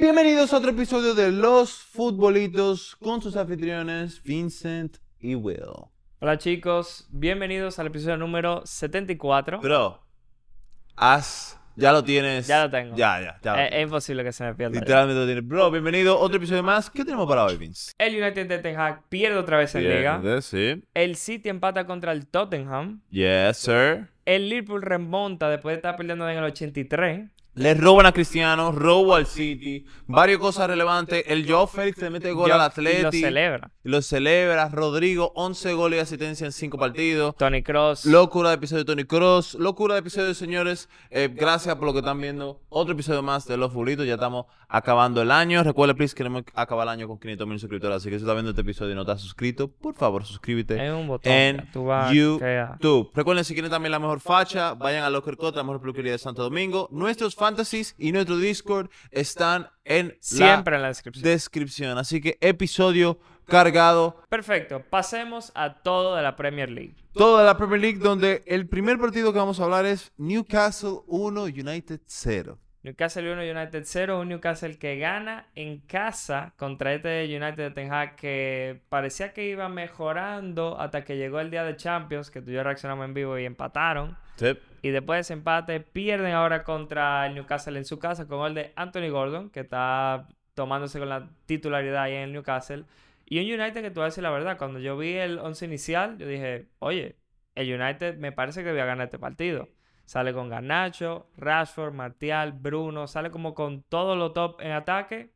Bienvenidos a otro episodio de Los Futbolitos con sus anfitriones Vincent y Will. Hola chicos, bienvenidos al episodio número 74. Bro, haz, ya lo tienes. Ya lo tengo. Ya, ya, ya. Eh, es imposible que se me pierda. ya. Literalmente lo tienes. Bro, bienvenido a otro episodio más. ¿Qué tenemos para hoy, Vince? El United de Ten Hag pierde otra vez en liga. Sí. El City empata contra el Tottenham. Yes, sir. El Liverpool remonta después de estar perdiendo en el 83. Le roban a Cristiano, robo al City, varias cosas relevantes. El Joe Félix le mete gol Yo- al y Atleti. lo celebra. y lo celebra. Rodrigo, 11 goles y asistencia en 5 partidos. Tony Cross. Locura de episodio de Tony Cross. Locura de episodio, señores. Eh, gracias por lo que están viendo. Otro episodio más de Los Fulitos. Ya estamos acabando el año. Recuerda, please, queremos acabar el año con 500 mil suscriptores. Así que si estás viendo este episodio y no estás suscrito, por favor, suscríbete Es un botón. en tú vas. YouTube. Recuerden, si quieren también la mejor facha, vayan a Locker Cut, la mejor peluquería de Santo Domingo. Nuestros fantasies y nuestro Discord están en Siempre la en la descripción. descripción. Así que episodio cargado. Perfecto. Pasemos a todo de la Premier League. Toda la Premier League, donde el primer partido que vamos a hablar es Newcastle 1, United 0. Newcastle 1, United 0. Un Newcastle que gana en casa contra este United de Ten Hag que parecía que iba mejorando hasta que llegó el día de Champions, que tú y yo reaccionamos en vivo y empataron. Y después de ese empate, pierden ahora contra el Newcastle en su casa con el de Anthony Gordon, que está tomándose con la titularidad ahí en el Newcastle. Y un United que tú vas a decir la verdad, cuando yo vi el 11 inicial, yo dije, oye, el United me parece que voy a ganar este partido. Sale con Garnacho, Rashford, Martial, Bruno, sale como con todo lo top en ataque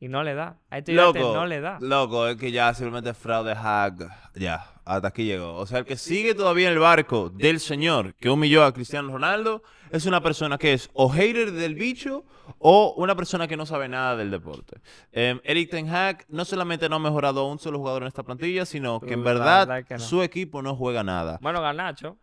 y no le da. A este Loco, no le da. loco, es que ya simplemente fraude Hag. Ya, hasta aquí llegó. O sea, el que sigue todavía en el barco del señor que humilló a Cristiano Ronaldo es una persona que es o hater del bicho o una persona que no sabe nada del deporte. Em, Eric Ten Hag no solamente no ha mejorado a un solo jugador en esta plantilla, sino que en verdad, verdad que no. su equipo no juega nada. Bueno, Garnacho.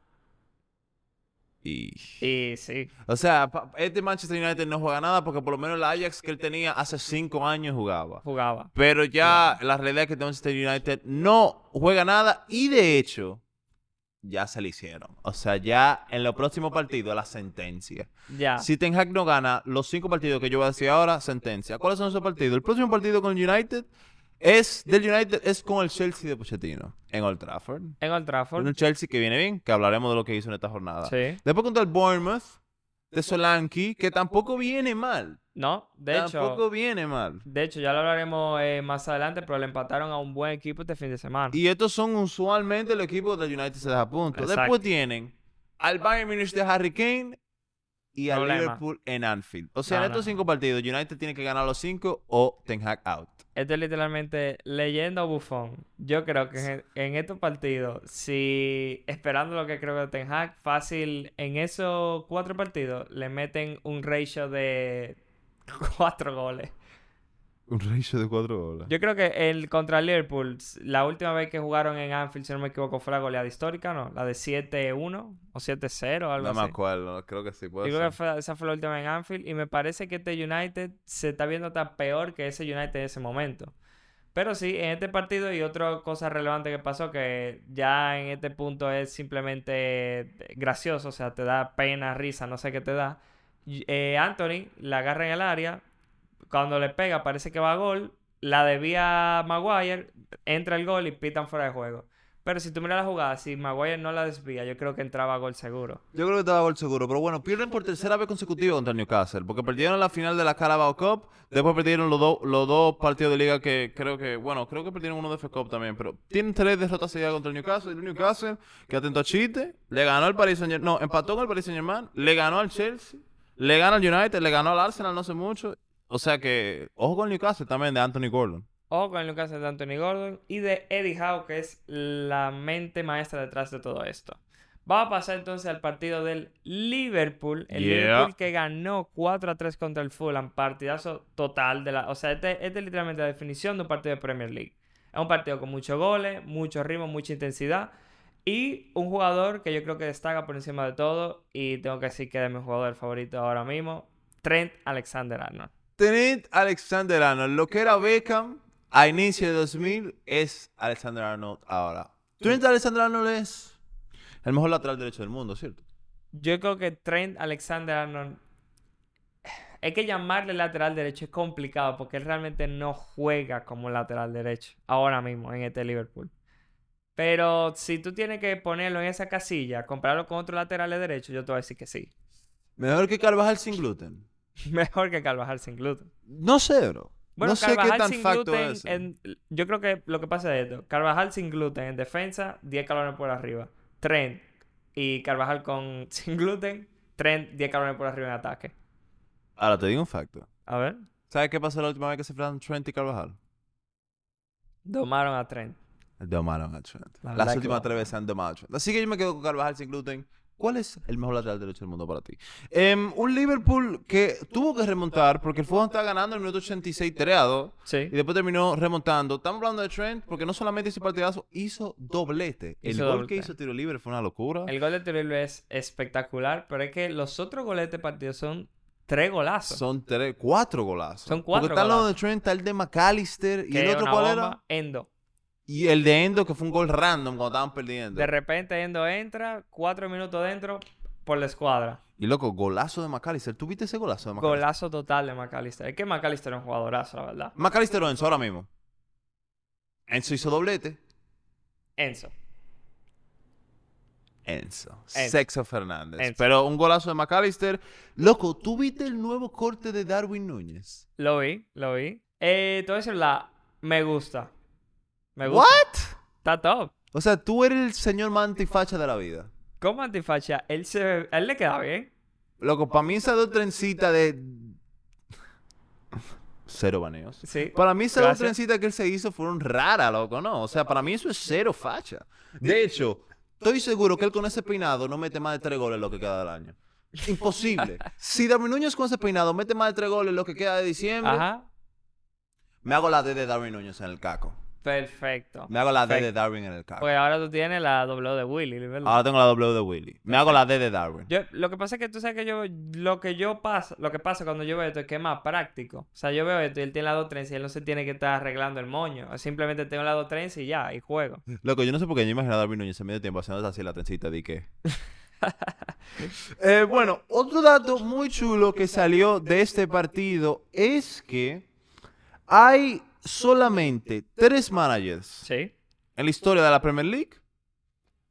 Y... Y sí. O sea, este Manchester United no juega nada porque por lo menos el Ajax que él tenía hace cinco años jugaba. Jugaba. Pero ya la realidad es que Manchester United no juega nada y de hecho ya se le hicieron. O sea, ya en los próximos partidos la sentencia. Ya. Si Ten Hag no gana los cinco partidos que yo voy a decir ahora, sentencia. ¿Cuáles son esos partidos? El próximo partido con el United es del United es con el Chelsea de Pochettino en Old Trafford. En Old Trafford. Un Chelsea que viene bien, que hablaremos de lo que hizo en esta jornada. Sí. Después contra el Bournemouth de Solanke, que tampoco viene mal. No, de tampoco hecho, viene mal. de hecho, ya lo hablaremos eh, más adelante, pero le empataron a un buen equipo este fin de semana. Y estos son usualmente los equipos del United se deja a punto. Exacto. Después tienen al Bayern Munich de Harry Kane y al Problema. Liverpool en Anfield. O sea, No, en estos no. cinco partidos, United tiene que ganar los cinco o Ten Hag out. Esto es literalmente leyenda o bufón. Yo creo que en, en estos partidos, si esperando lo que creo que Ten Hag, fácil, en esos cuatro partidos le meten un ratio de cuatro goles. Un ratio de cuatro goles. Yo creo que el contra el Liverpool, la última vez que jugaron en Anfield, si no me equivoco, fue la goleada histórica, ¿no? La de 7-1 o 7-0 o algo No me así. acuerdo, creo que sí, puede Yo creo que fue- esa fue la última en Anfield y me parece que este United se está viendo hasta peor que ese United en ese momento. Pero sí, en este partido y otra cosa relevante que pasó que ya en este punto es simplemente gracioso, o sea, te da pena, risa, no sé qué te da. Eh, Anthony la agarra en el área, cuando le pega parece que va a gol, la desvía Maguire, entra el gol y pitan fuera de juego. Pero si tú miras la jugada, si Maguire no la desvía, yo creo que entraba a gol seguro. Yo creo que estaba gol seguro, pero bueno, pierden por tercera vez consecutiva contra el Newcastle, porque perdieron la final de la Carabao Cup, después perdieron los, dos los dos partidos de liga que creo que, bueno, creo que perdieron uno de FA Cup también, pero tienen tres derrotas seguidas contra el Newcastle, el Newcastle, que atento a chiste, le ganó al Paris Saint Germain, no, empató con el Paris Saint Germain, le ganó al Chelsea, le ganó al United, le ganó al Arsenal no hace mucho, o sea que, ojo con el Newcastle también de Anthony Gordon. O con el Newcastle de Anthony Gordon y de Eddie Howe, que es la mente maestra detrás de todo esto. Vamos a pasar entonces al partido del Liverpool. El Yeah. Liverpool que ganó 4 a 3 contra el Fulham. Partidazo total. de la O sea, este, este es literalmente la definición de un partido de Premier League. Es un partido con muchos goles, mucho ritmo, mucha intensidad. Y un jugador que yo creo que destaca por encima de todo. Y tengo que decir que es mi jugador favorito ahora mismo. Trent Alexander-Arnold. Trent Alexander Arnold, lo que era Beckham a inicio de 2000 es Alexander Arnold ahora. Trent Alexander Arnold es el mejor lateral derecho del mundo, ¿cierto? Yo creo que Trent Alexander Arnold Es que llamarle lateral derecho es complicado porque él realmente no juega como lateral derecho ahora mismo en este Liverpool. Pero si tú tienes que ponerlo en esa casilla, compararlo con otros laterales derechos, yo te voy a decir que sí. Mejor que Carvajal sin gluten. Mejor que Carvajal sin gluten. No sé, bro. Bueno, no sé qué tan sin facto gluten, es. en- yo creo que lo que pasa es esto. Carvajal sin gluten en defensa, 10 calones por arriba. Trent y Carvajal con sin gluten, Trent 10 calones por arriba en ataque. Ahora te digo un facto. A ver. ¿Sabes qué pasó la última vez que se enfrentaron Trent y Carvajal? Domaron a Trent. Domaron a Trent. La Las últimas tres veces han domado a Trent. Así que yo me quedo con Carvajal sin gluten. ¿Cuál es el mejor lateral derecho del mundo para ti? Em, un Liverpool que tuvo que remontar porque el Fulham estaba ganando en el minuto 86 3 a 2 Sí. y después terminó remontando. Estamos hablando de Trent porque no solamente hizo partidazo, hizo doblete. El gol que hizo tiro libre fue una locura. El gol de tiro libre es espectacular, pero es que los otros goles de este partido son tres golazos. Son tres, cuatro golazos. Son cuatro Porque está al lado de golazos. Trent, está el de McAllister y que el otro cuál bomba. era. Endo. Y el de Endo que fue un gol random cuando estaban perdiendo. De repente Endo entra, cuatro minutos dentro por la escuadra. Y loco, golazo de McAllister. ¿Tú viste ese golazo de McAllister? Golazo total de McAllister. Es que McAllister es un jugadorazo, la verdad. McAllister o Enzo ahora mismo. Enzo hizo doblete. Enzo. Enzo. Enzo. Sexo Fernández. Enzo. Pero un golazo de McAllister. Loco, ¿tú viste el nuevo corte de Darwin Núñez? Lo vi, lo vi. Eh, te voy a decir la... Me gusta. Me gusta. ¿What? Está top. O sea, tú eres el señor más antifacha de la vida. Como antifacha, él se a él le queda bien. Loco, para mí esas dos trencitas de... Cero baneos. Sí. Para mí esas dos trencitas que él se hizo fueron raras, loco, ¿no? O sea, para mí eso es cero facha. De hecho, estoy seguro que él con ese peinado no mete más de tres goles lo que queda del año. Imposible. si Darwin Núñez con ese peinado mete más de tres goles lo que queda de diciembre, Ajá. me hago la D de Darwin Núñez en el caco. Perfecto. Me hago la D de. Darwin en el caco. Pues ahora tú tienes la W de Willy, ¿verdad? Ahora tengo la W de Willy. Me hago la D de Darwin. Yo, lo que pasa es que tú sabes que yo, lo que yo pasa, lo que pasa cuando yo veo esto es que es más práctico. O sea, yo veo esto y él tiene la dos trenzas y él no se tiene que estar arreglando el moño. Simplemente tengo la dos trenzas y ya, y juego. Loco, yo no sé por qué yo imagino a Darwin Núñez en medio tiempo haciendo así la trencita de que. Eh, bueno, otro dato muy chulo que salió de este partido es que hay solamente tres managers Sí. en la historia de la Premier League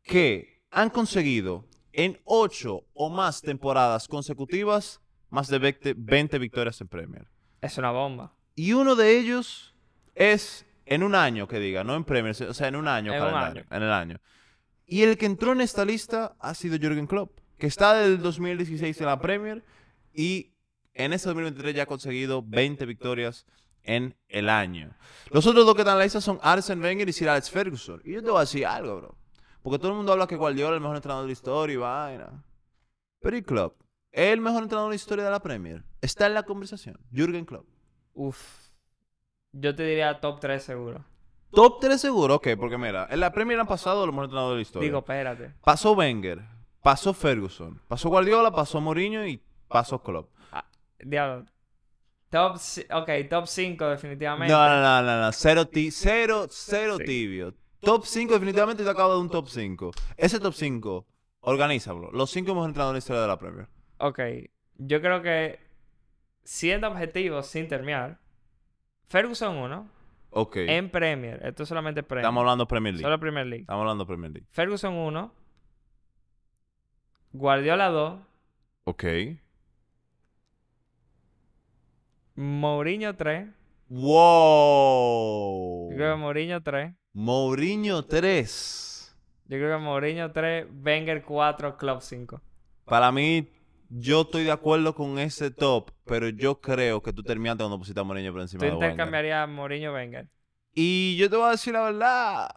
que han conseguido en ocho o más temporadas consecutivas más de 20, 20 victorias en Premier. Es una bomba. Y uno de ellos es en un año, que diga, no en Premier, o sea, en un año, En un año. en el año. Y el que entró en esta lista ha sido Jürgen Klopp, que está del 2016 en la Premier y en ese 2023 ya ha conseguido 20 victorias en el año. Los otros dos que están en la lista son Arsene Wenger y Sir Alex Ferguson. Y yo te voy a decir algo, bro. Porque todo el mundo habla que Guardiola es el mejor entrenador de la historia y vaina. Pero ¿y Klopp? ¿Es el mejor entrenador de la historia de la Premier? Está en la conversación. Jürgen Klopp. Uf. Yo te diría top 3 seguro. Top 3 seguro, ok, porque mira, en la Premier han pasado los mejores entrenadores de la historia. Digo, espérate. pasó Wenger, pasó Ferguson, pasó Guardiola, pasó Mourinho y pasó Klopp. Diablo. Top, ok, top 5 definitivamente. No, no, no, no, no, cero, ti- cero, cero Sí. tibio. Top 5 definitivamente te acabo de un top 5. Ese top 5, organízalo. Los 5 mejores entrenadores de la historia de la Premier. Ok, yo creo que siendo objetivos sin terminar, Ferguson 1 Ok. en Premier, esto es solamente Premier, Estamos hablando Premier League. solo Premier League. Estamos hablando Premier League. Ferguson 1, Guardiola 2, Ok. Mourinho 3, Wow. yo creo que Mourinho 3, Mourinho 3. yo creo que Mourinho 3, Wenger 4, Club 5. Para mí, yo estoy de acuerdo con ese top, pero yo creo que tú terminaste cuando pusiste a Mourinho por encima Tú de Wenger. intercambiarías Mourinho Wenger. Y yo te voy a decir la verdad.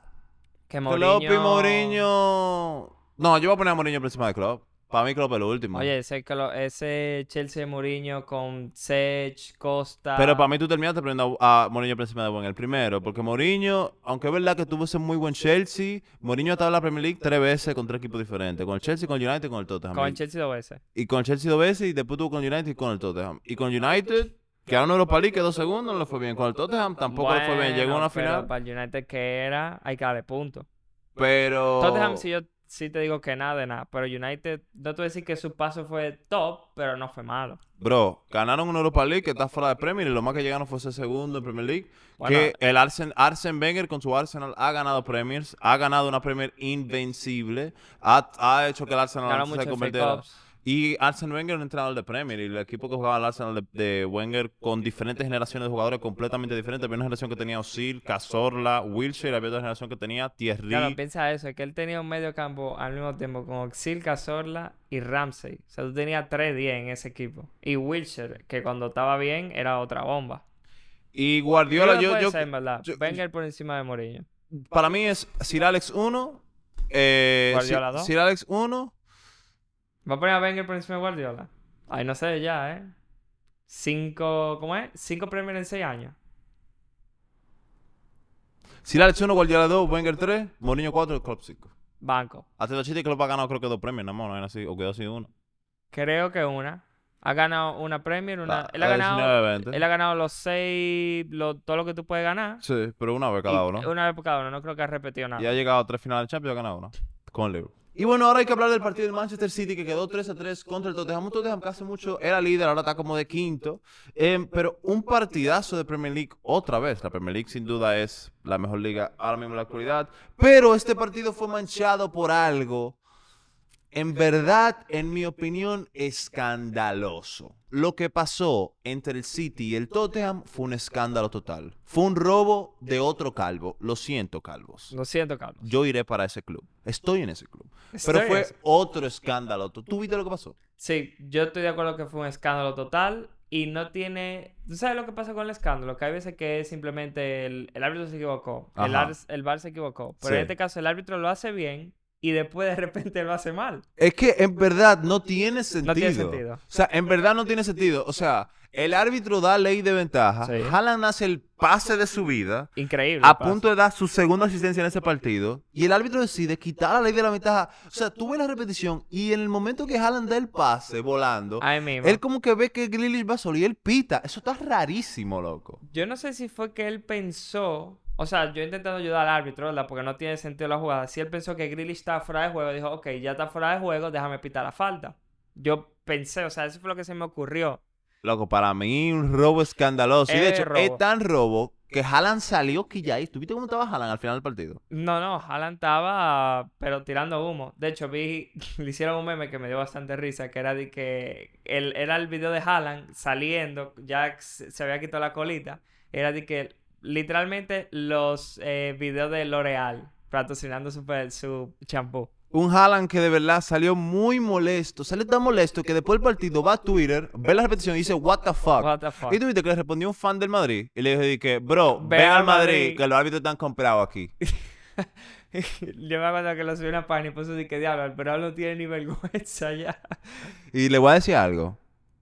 Que Klopp Mourinho... y Mourinho... No, yo voy a poner a Mourinho por encima de Klopp. Para mí Klopp es lo último. Oye, ese, ese Chelsea de Mourinho con Sech, Costa... Pero para mí tú terminaste poniendo a Mourinho por encima de Wenger primero. Porque Mourinho, aunque es verdad que tuvo ese muy buen Chelsea, Mourinho ha estado en la Premier League tres veces con tres equipos diferentes. Con el Chelsea, con el United y con el Tottenham. Con el Chelsea dos veces. Y con el Chelsea dos veces y después tuvo con el United y con el Tottenham. Y con United, que a uno de los League quedó segundo, no le fue bien. Con el Tottenham tampoco le fue bien. Llegó a Bueno, una pero final. para el United que era, hay que darle punto. Pero... Tottenham, si yo, sí te digo que nada de nada. Pero United, no te voy a decir que su paso fue top, pero no fue malo. Bro, ganaron una Europa League que está fuera de Premier y lo más que llegaron fue ese segundo en Premier League. Bueno, que el Arsen, Arsen Wenger con su Arsenal ha ganado Premiers, ha ganado una Premier invencible, ha, ha hecho que el Arsenal se convirtiera... Y Arsene Wenger es un entrenador de Premier y el equipo que jugaba el Arsenal de, de Wenger con diferentes generaciones de jugadores completamente diferentes. Había una generación que tenía Osil, Cazorla, Wilshere, había otra generación que tenía Thierry. Claro, piensa eso, es que él tenía un medio campo al mismo tiempo con Oxil, Cazorla y Ramsey. O sea, tú tenías 3-10 en ese equipo. Y Wilshere, que cuando estaba bien era otra bomba. y Guardiola, que yo, yo, ser, verdad. yo- Wenger por encima de Mourinho. para mí es Sir Alex 1, eh, Guardiola Sir, dos. Sir Alex 1, ¿Va a poner a Wenger por encima de Guardiola? Ay, no sé ya, ¿eh? Cinco, ¿cómo es? Cinco premios en seis años. Sir Alex 1, Guardiola 2, Wenger 3, Mourinho 4, Klopp 5. Banco. Hasta City Klopp ha ganado creo que dos premios, no, no, no así, o cuidado si uno. Creo que una. Ha ganado una Premier, una... La- él, ha la ganado, 19-20. él ha ganado los seis, lo- todo lo que tú puedes ganar. Sí, pero una vez cada Y- uno. Una vez por cada uno, no creo que ha repetido nada. Y ha llegado a tres finales de Champions y ha ganado una. Con el Liverpool. Y bueno, ahora hay que hablar del partido del Manchester City que quedó 3 a 3 contra el Tottenham. Tottenham hace mucho era líder, ahora está como de quinto. Em, pero un partidazo de Premier League otra vez. La Premier League sin duda es la mejor liga ahora mismo en la actualidad. Pero este partido fue manchado por algo. En verdad, en mi opinión, escandaloso. Lo que pasó entre el City y el Tottenham fue un escándalo total. Fue un robo de otro calvo. Lo siento, calvos. Lo siento, Carlos. Yo iré para ese club. Estoy en ese club. Estoy Pero fue otro escándalo. ¿Tú, viste lo que pasó? Sí, yo estoy de acuerdo que fue un escándalo total y no tiene... ¿Tú sabes lo que pasa con el escándalo? Que hay veces que es simplemente el, el árbitro se equivocó, el, Ajá. ar- el VAR se equivocó, pero Sí. en este caso el árbitro lo hace bien y después de repente lo hace mal. Es que en verdad no tiene sentido. No tiene sentido. O sea, en verdad no tiene sentido. O sea, el árbitro da ley de ventaja. Sí. Haaland hace el pase de su vida. Increíble. A punto de dar su segunda asistencia en ese partido. Y el árbitro decide quitar la ley de la ventaja. O sea, tú ves la repetición. Y en el momento que Haaland da el pase volando. Ahí mismo. Él como que ve que Grealish va solo y él pita. Eso está rarísimo, loco. Yo no sé si fue que él pensó... O sea, yo intentando ayudar al árbitro, ¿verdad? Porque no tiene sentido la jugada. Si él pensó que Grealish estaba fuera de juego, dijo, ok, ya está fuera de juego, déjame pitar la falta. Yo pensé, o sea, eso fue lo que se me ocurrió. Loco, para mí un robo escandaloso. Y de hecho, robo. es tan robo que Haaland salió que ya ¿Tú viste cómo estaba Haaland al final del partido? No, no, Haaland estaba, pero tirando humo. De hecho, vi, le hicieron un meme que me dio bastante risa, que era de que el, era el video de Haaland saliendo, ya se había quitado la colita. Era de que literalmente los eh, videos de L'Oreal patrocinando su su champú. Un Haaland que de verdad salió muy molesto. Salió tan molesto que después del partido va a Twitter, ve la repetición y dice, What the fuck. What the fuck. Y tú viste que le respondió un fan del Madrid. Y le dije que, bro, Ve ven al al Madrid, Madrid. que los árbitros están comprados aquí. Yo me acuerdo que lo subí a una página y puso de que diablo, pero no tiene ni vergüenza ya. y le voy a decir algo.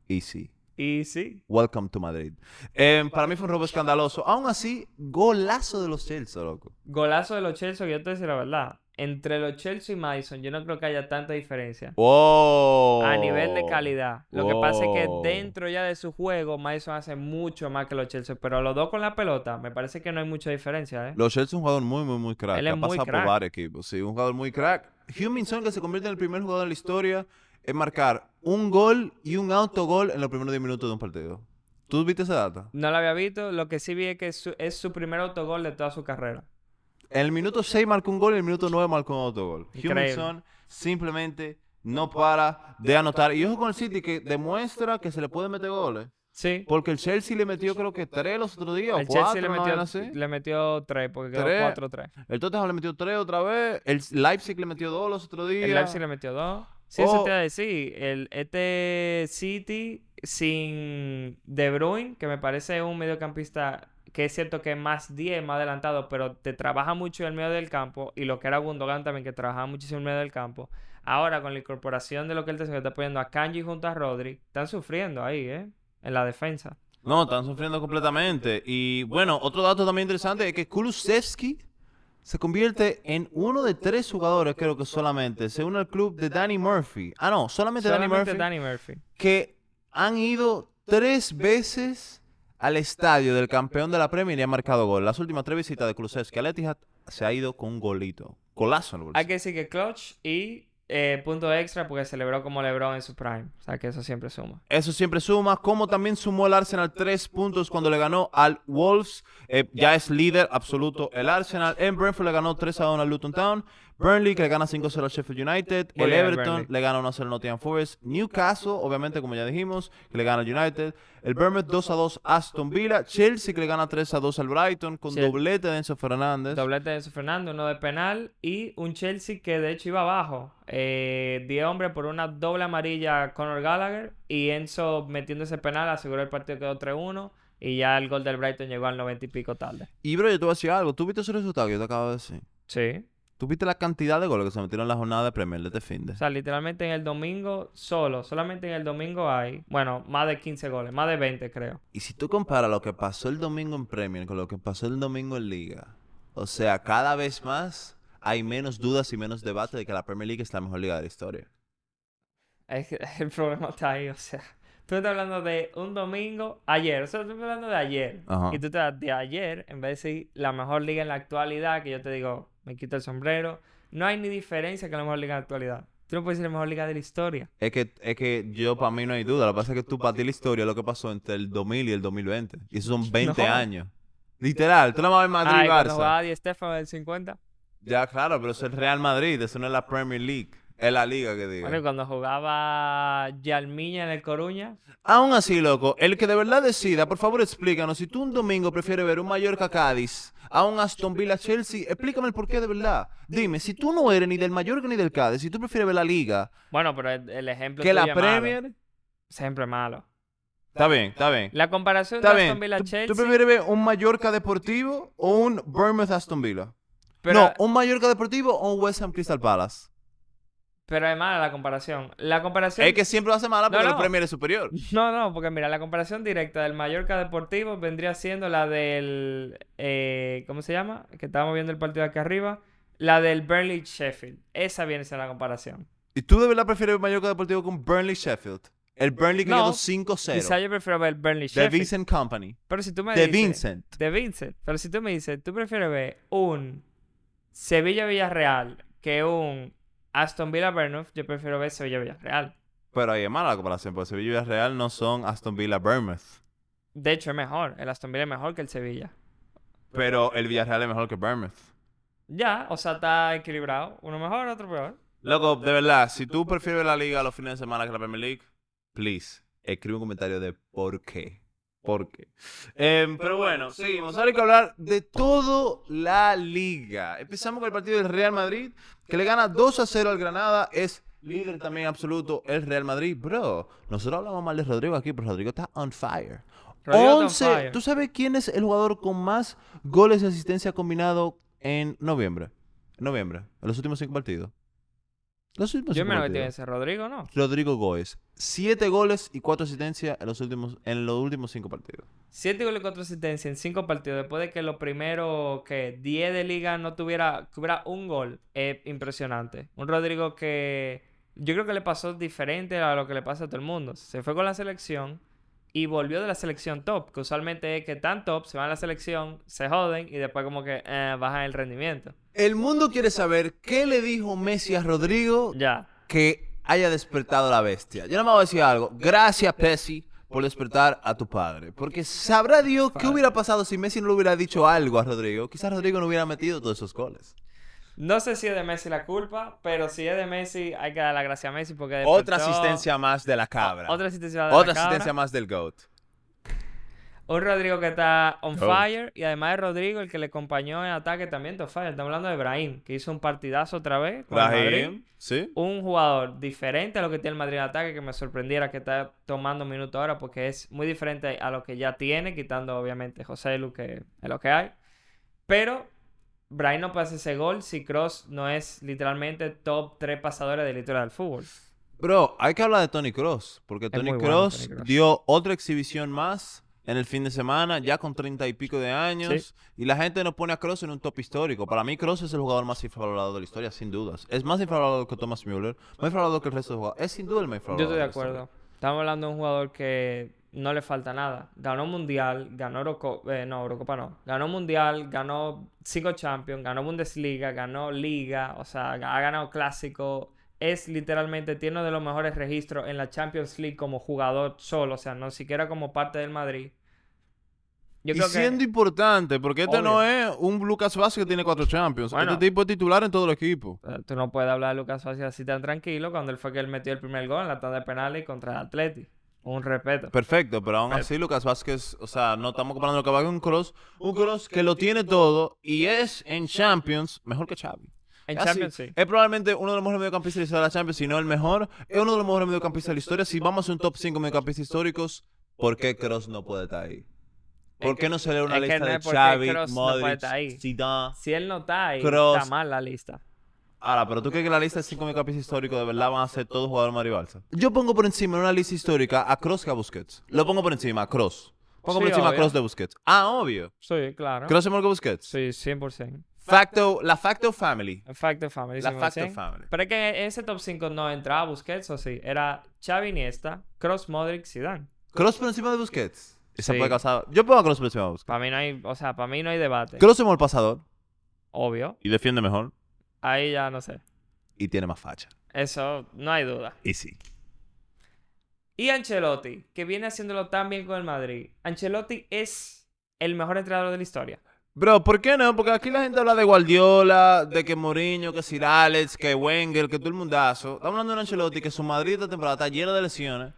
Easy. Y sí, Welcome to Madrid. Em, para mí fue un robo escandaloso. Aún así, golazo de los Chelsea, loco. golazo de los Chelsea, yo te voy a decir la verdad. Entre los Chelsea y Madison, yo no creo que haya tanta diferencia. Wow. A nivel de calidad. Lo que pasa es que dentro ya de su juego, Madison hace mucho más que los Chelsea. Pero los dos con la pelota, me parece que no hay mucha diferencia, ¿eh? Los Chelsea es un jugador muy, muy, muy crack. Él que es ha muy crack. por varios equipos. Sí, un jugador muy crack. Huminson que se convierte en el primer jugador en la historia en marcar un gol y un autogol en los primeros 10 minutos de un partido. ¿Tú viste esa data? No lo había visto. Lo que sí vi es que es su, es su primer autogol de toda su carrera. En el minuto 6 marcó un gol y en el minuto 9 marcó un autogol. Huminson simplemente no para de anotar. Y ojo con el City que demuestra que se le puede meter goles. Sí. Porque el Chelsea le metió creo que 3 los otros días El 4. Chelsea le metió, le metió tres porque quedó Tres. 4-3. El Tottenham le metió 3 otra vez. El Leipzig le metió 2 los otros días. El Leipzig le metió dos. Sí, eso te iba a decir. El, este City sin De Bruyne, que me parece un mediocampista que es cierto que es más 10, más adelantado, pero te trabaja mucho en el medio del campo. Y lo que era Gundogan también, que trabajaba muchísimo en el medio del campo. Ahora, con la incorporación de lo que él te está poniendo a Kanji junto a Rodri, están sufriendo ahí, ¿eh? En la defensa. No, están sufriendo completamente. Y bueno, otro dato también interesante es que Kulusevski se convierte en uno de tres jugadores, creo que solamente, se une al club de Danny Murphy. Ah, no, solamente, Danny Murphy, Danny Murphy. que han ido tres veces al estadio del campeón de la Premier y han marcado gol. Las últimas tres visitas de Kulusevski al Etihad se ha ido con un golito. golazo en el bolsillo. Hay que decir que clutch y eh, punto extra porque celebró como LeBron en su prime. O sea que eso siempre suma. Eso siempre suma, como también sumó el Arsenal tres puntos cuando le ganó al Wolves. Eh, ya es líder absoluto el Arsenal. En Brentford le ganó 3 a 1 al Luton Town. Burnley que le gana 5-0 al Sheffield United. Muy el bien, Everton Burnley. le gana 1-0 al Nottingham Forest. Newcastle, obviamente, como ya dijimos, que le gana al United. El Bournemouth 2-2 a Aston Villa. Chelsea que le gana 3-2 al Brighton con Sí. doblete de Enzo Fernández. Doblete de Enzo Fernando, uno de penal y un Chelsea que de hecho iba abajo. Eh, 10 hombres por una doble amarilla a Conor Gallagher y Enzo metiendo ese penal aseguró el partido quedó 3-1 y ya el gol del Brighton llegó al 90 y pico tarde. Y bro, yo te voy a decir algo. ¿Tú viste ese resultado que yo te acabo de decir? Sí. ¿Tú viste la cantidad de goles que se metieron en la jornada de Premier de este fin de? O sea, literalmente en el domingo solo, solamente en el domingo hay, bueno, más de 15 goles, más de 20 creo. Y si tú comparas lo que pasó el domingo en Premier con lo que pasó el domingo en Liga, o sea, cada vez más hay menos dudas y menos debate de que la Premier League es la mejor liga de la historia. Es que el problema está ahí, o sea. Tú estás hablando de un domingo, ayer, o sea, tú estás hablando de ayer. Ajá. Y tú te das de ayer, en vez de decir la mejor liga en la actualidad, que yo te digo, me quito el sombrero. No hay ni diferencia con la mejor liga en la actualidad. Tú no puedes decir la mejor liga de la historia. Es que, es que yo, para mí no hay duda. Lo que pasa es que tú, para ti, la historia es lo que pasó entre el 2000 y el 2020. Y esos son 20 No. años. Literal, tú no vas a ver Madrid Ah, y cuando Barça. Di del 50. Ya, claro, pero eso es el Real Madrid, eso no es la Premier League. Es la liga que digo. Bueno, y cuando jugaba Yalmiña en el Coruña. Aún así, loco, el que de verdad decida, por favor explícanos, si tú un domingo prefieres ver un Mallorca-Cádiz a un Aston Villa-Chelsea, explícame el porqué de verdad. Dime, si tú no eres ni del Mallorca ni del Cádiz, si tú prefieres ver la liga Bueno, pero el, el ejemplo que la malo. Premier, Siempre malo. está bien, está bien. La comparación Está de bien. Aston Villa ¿Tú, Chelsea. tú prefieres ver un Mallorca Deportivo o un Bournemouth Aston Villa? pero, No, un Mallorca Deportivo o un West Ham Crystal Palace. Pero es mala la comparación. La comparación. Es que siempre lo hace mala porque No, no. Premier es superior. No, no, porque mira, la comparación directa del Mallorca Deportivo vendría siendo la del. eh, ¿Cómo se llama? Que estábamos viendo el partido aquí arriba. La del Burnley Sheffield. Esa viene siendo la comparación. ¿Y tú de verdad prefieres ver Mallorca Deportivo con Burnley Sheffield? El Burnley que No. quedó Quizá 5-0. yo prefiero ver Burnley De Sheffield. Vincent Company. Pero si tú me De dices. Vincent. De Vincent. Pero si tú me dices, tú prefieres ver un Sevilla-Villarreal que un Aston Villa-Bournemouth, yo prefiero ver Sevilla-Villarreal. Pero ahí es mala la comparación, porque Sevilla y Villarreal no son Aston Villa Bournemouth. De hecho, es mejor. El Aston Villa es mejor que el Sevilla. Pero el Villarreal es mejor que Bournemouth. Ya, o sea, está equilibrado. Uno mejor, otro peor. Loco, de verdad, si tú prefieres la liga los fines de semana que la Premier League, please, escribe un comentario de por qué. ¿Por qué? Em, pero bueno, seguimos. Ahora hay que hablar de toda la liga. Empezamos con el partido del Real Madrid, que le gana 2 a 0 al Granada. Es líder también absoluto el Real Madrid. Bro, nosotros hablamos mal de Rodrigo aquí, pero Rodrigo está on fire. Rodrigo está on 11. fire. ¿Tú sabes quién es el jugador con más goles y asistencia combinado en noviembre? En noviembre, en los últimos cinco partidos. Los últimos Yo cinco me en partidos. ese Rodrigo, ¿no? Rodrigo Góez. Siete goles y cuatro asistencias en los últimos, en los últimos cinco partidos. 7 goles y 4 asistencias en 5 partidos. Después de que los primeros que 10 de liga no tuviera, que hubiera un gol. Es impresionante. Un Rodrigo que yo creo que le pasó diferente a lo que le pasa a todo el mundo. Se fue con la selección y volvió de la selección top. Que usualmente es que tan top, se van a la selección, se joden y después como que eh, bajan el rendimiento. El mundo quiere saber qué le dijo Messi a Rodrigo Ya. que haya despertado la bestia. Yo no me voy a decir algo. Gracias, Messi, por despertar a tu padre. Porque sabrá Dios qué hubiera pasado si Messi no le hubiera dicho algo a Rodrigo. Quizás Rodrigo no hubiera metido todos esos goles. No sé si es de Messi la culpa, pero si es de Messi, hay que dar la gracia a Messi porque Otra despertó- asistencia más de la cabra. Otra asistencia de la Otra cabra. asistencia más del GOAT. Un Rodrigo que está on Oh. fire. Y además de Rodrigo, el que le acompañó en ataque también está on fire. Estamos hablando de Brahim, que hizo un partidazo otra vez con. Un jugador diferente a lo que tiene el Madrid en ataque, que me sorprendiera que está tomando minutos ahora, porque es muy diferente a lo que ya tiene, quitando obviamente José Lu, que es lo que hay. Pero Brahim no puede hacer ese gol si Cross no es literalmente top 3 pasadores de la historia del fútbol. Bro, hay que hablar de Tony Cross, porque Tony bueno Cross dio otra exhibición más en el fin de semana, ya con treinta y pico de años, y la gente no pone a Cross en un top histórico. Para mí Cross es el jugador más infravalorado de la historia, sin dudas. Es más infravalorado que Thomas Müller, más infravalorado que el resto de jugadores. Es sin duda el más Yo infravalorado. estoy de acuerdo. Estamos hablando de un jugador que no le falta nada. Ganó Mundial, ganó Eurocopa, no, Eurocopa no. Ganó Mundial, ganó cinco Champions, ganó Bundesliga, ganó Liga, o sea, ha ganado Clásico. Es literalmente, tiene uno de los mejores registros en la Champions League como jugador solo, o sea, no siquiera como parte del Madrid. Yo y siendo importante, porque este no es un Lucas Vázquez que tiene cuatro Champions. este tipo es titular en todo el equipo. Tú no puedes hablar de Lucas Vázquez así tan tranquilo cuando él fue que él metió el primer gol en la tanda de penales contra el Atleti. Un respeto. Perfecto, pero aún así Lucas Vázquez, o sea, no estamos comparando lo que va a un Cross, un Cross que lo tiene todo y es en Champions mejor que Xavi. En Champions, sí. Es probablemente uno de los mejores mediocampistas de la historia de la Champions, si no el mejor. Es uno de los mejores mediocampistas de la historia. Si vamos a un top 5 mediocampistas históricos, ¿por qué Cross no puede estar ahí? ¿Por qué no se lee una lista de Xavi, Modric, Zidane, Si él no está ahí, está mal la lista. Ahora, pero tú crees que la lista de cinco mediocampistas históricos de verdad van a ser todos jugadores Mario Balsa. Yo pongo por encima en una lista histórica a Cross que a Busquets. Lo pongo por encima, a Cross. Pongo por encima a Cross de Busquets. Ah, obvio. Sí, claro. ¿Cross es mejor que Busquets? Sí, 100%. Facto, la Facto Family. Facto Family. La Facto Family. Pero es que en ese top 5 no entraba Busquets, ¿o sí? Era Xavi Iniesta, Cross, Modric, Zidane. ¿Cross por encima de Busquets? Esa puede casar. Yo pongo a Cross por encima de Busquets. Para mí no hay, o sea, para mí no hay debate. Cross es mejor pasador. Obvio. Y defiende mejor. Ahí ya no sé y tiene más facha. Eso, no hay duda. Y sí. Y Ancelotti, que viene haciéndolo tan bien con el Madrid. Ancelotti es el mejor entrenador de la historia. Bro, ¿por qué no? Porque aquí la gente habla de Guardiola, de que Mourinho, que Sir Alex, que Wenger, que todo el mundazo. Estamos hablando de Ancelotti, que su Madrid esta temporada está lleno de lesiones.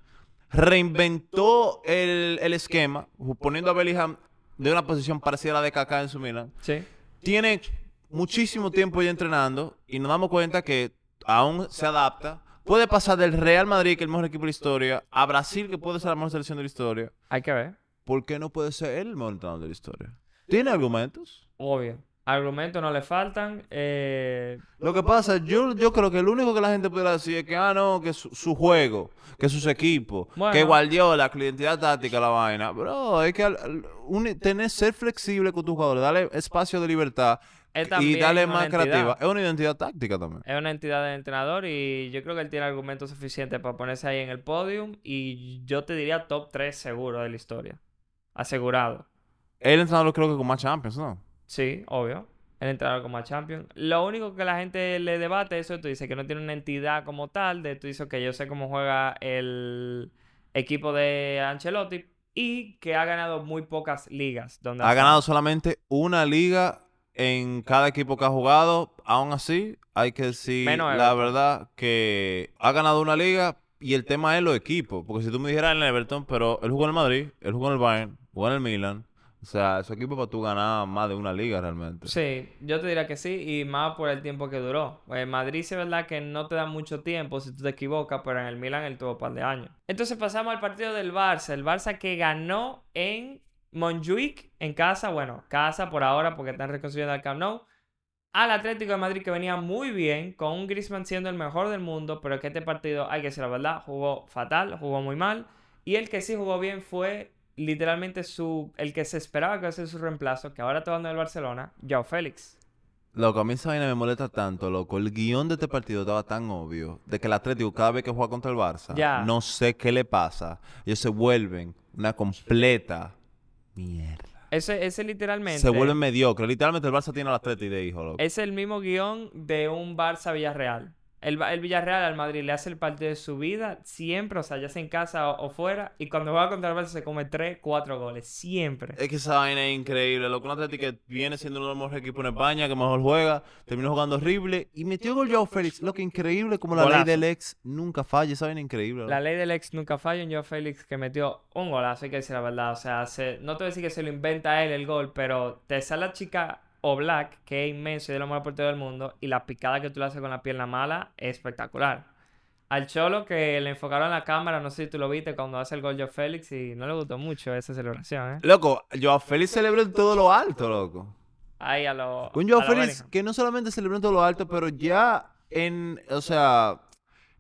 Reinventó el, el esquema, poniendo a Bellingham de una posición parecida a la de Kaká en su Milan. Sí. Tiene muchísimo tiempo ya entrenando y nos damos cuenta que aún se adapta. Puede pasar del Real Madrid, que es el mejor equipo de la historia, a Brasil, que puede ser la mejor selección de la historia. Hay que ver. ¿Por qué no puede ser él el mejor entrenador de la historia? ¿Tiene argumentos? Obvio. Argumentos no le faltan. Eh, Lo que pasa, yo, yo creo que lo único que la gente pudiera decir es que, ah, no, que su, juego, que sus equipos, que Guardiola, que la identidad táctica, la vaina. Bro, hay que tener, ser flexible con tus jugadores, darle espacio de libertad y darle más creativa. Es una identidad táctica también. Es una entidad de entrenador y yo creo que él tiene argumentos suficientes para ponerse ahí en el podium y yo te diría top 3 seguro de la historia. Asegurado. El entrenador creo que con más Champions, ¿no? Sí, obvio. El entrenador con más Champions. Lo único que la gente le debate eso, tú dices que no tiene una entidad como tal, de tú dices que yo sé cómo juega el equipo de Ancelotti y que ha ganado muy pocas ligas. Donde ha ganado solamente una liga en cada equipo que ha jugado, aún así, hay que decir la verdad que ha ganado una liga y el tema es los equipos. Porque si tú me dijeras en el Everton, pero él jugó en el Madrid, él jugó en el Bayern, jugó en el Milan. O sea, esos equipos para tú ganar más de una liga realmente. Sí, yo te diría que sí, y más por el tiempo que duró. En Madrid sí es verdad que no te da mucho tiempo si tú te equivocas, pero en el Milan él tuvo un par de años. Entonces pasamos al partido del Barça. El Barça que ganó en Montjuic en casa, bueno, casa por ahora porque están reconstruyendo el Camp Nou. Al Atlético de Madrid que venía muy bien, con un Griezmann siendo el mejor del mundo, pero que este partido, hay que decir la verdad, jugó fatal, jugó muy mal. Y el que sí jugó bien fue literalmente su, el que se esperaba que iba a ser su reemplazo, que ahora está en el Barcelona, Joao Félix. Loco, a mí esa vaina me molesta tanto, loco. El guion de este partido estaba tan obvio. De que el Atlético, cada vez que juega contra el Barça, no sé qué le pasa. Ellos se vuelven una completa Mierda. Ese, ese literalmente. Se vuelve mediocre. Literalmente el Barça tiene las tres de hijo, loco. Es el mismo guion de un Barça Villarreal. El, Villarreal al Madrid le hace el partido de su vida siempre, o sea, ya sea en casa o, fuera. Y cuando va contra el Barça se come 3, 4 goles. Siempre. Es que esa vaina es increíble. Lo que un Atlético que viene siendo uno de los mejores equipos en España, que mejor juega, terminó jugando horrible y metió gol Joao Félix. Lo que increíble, como la ley del ex nunca falla. Esa vaina es increíble. La ley del ex nunca falla. En Joao Félix que metió un golazo, hay que decir la verdad. O sea, no te voy a decir que se lo inventa él el gol, pero te sale la chica o Black, que es inmenso y de lo mejor portero del mundo, y la picada que tú le haces con la pierna mala es espectacular. Al Cholo que le enfocaron en la cámara, no sé si tú lo viste cuando hace el gol Joe Félix y no le gustó mucho esa celebración, ¿eh? Loco, Joao Félix celebró en todo lo alto, loco. Ahí a lo. Un Joao Félix que no solamente celebró en todo lo alto, pero ya en. O sea,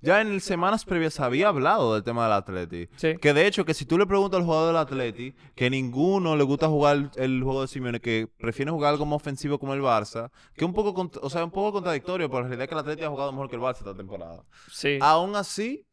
ya en semanas previas había hablado del tema del Atleti. Que de hecho, que si tú le preguntas al jugador del Atleti, que ninguno le gusta jugar el juego de Simeone, que prefiere jugar algo más ofensivo como el Barça, que un poco, o sea, un poco contradictorio, pero la realidad es que el Atleti ha jugado mejor que el Barça esta temporada. Sí. Aún así,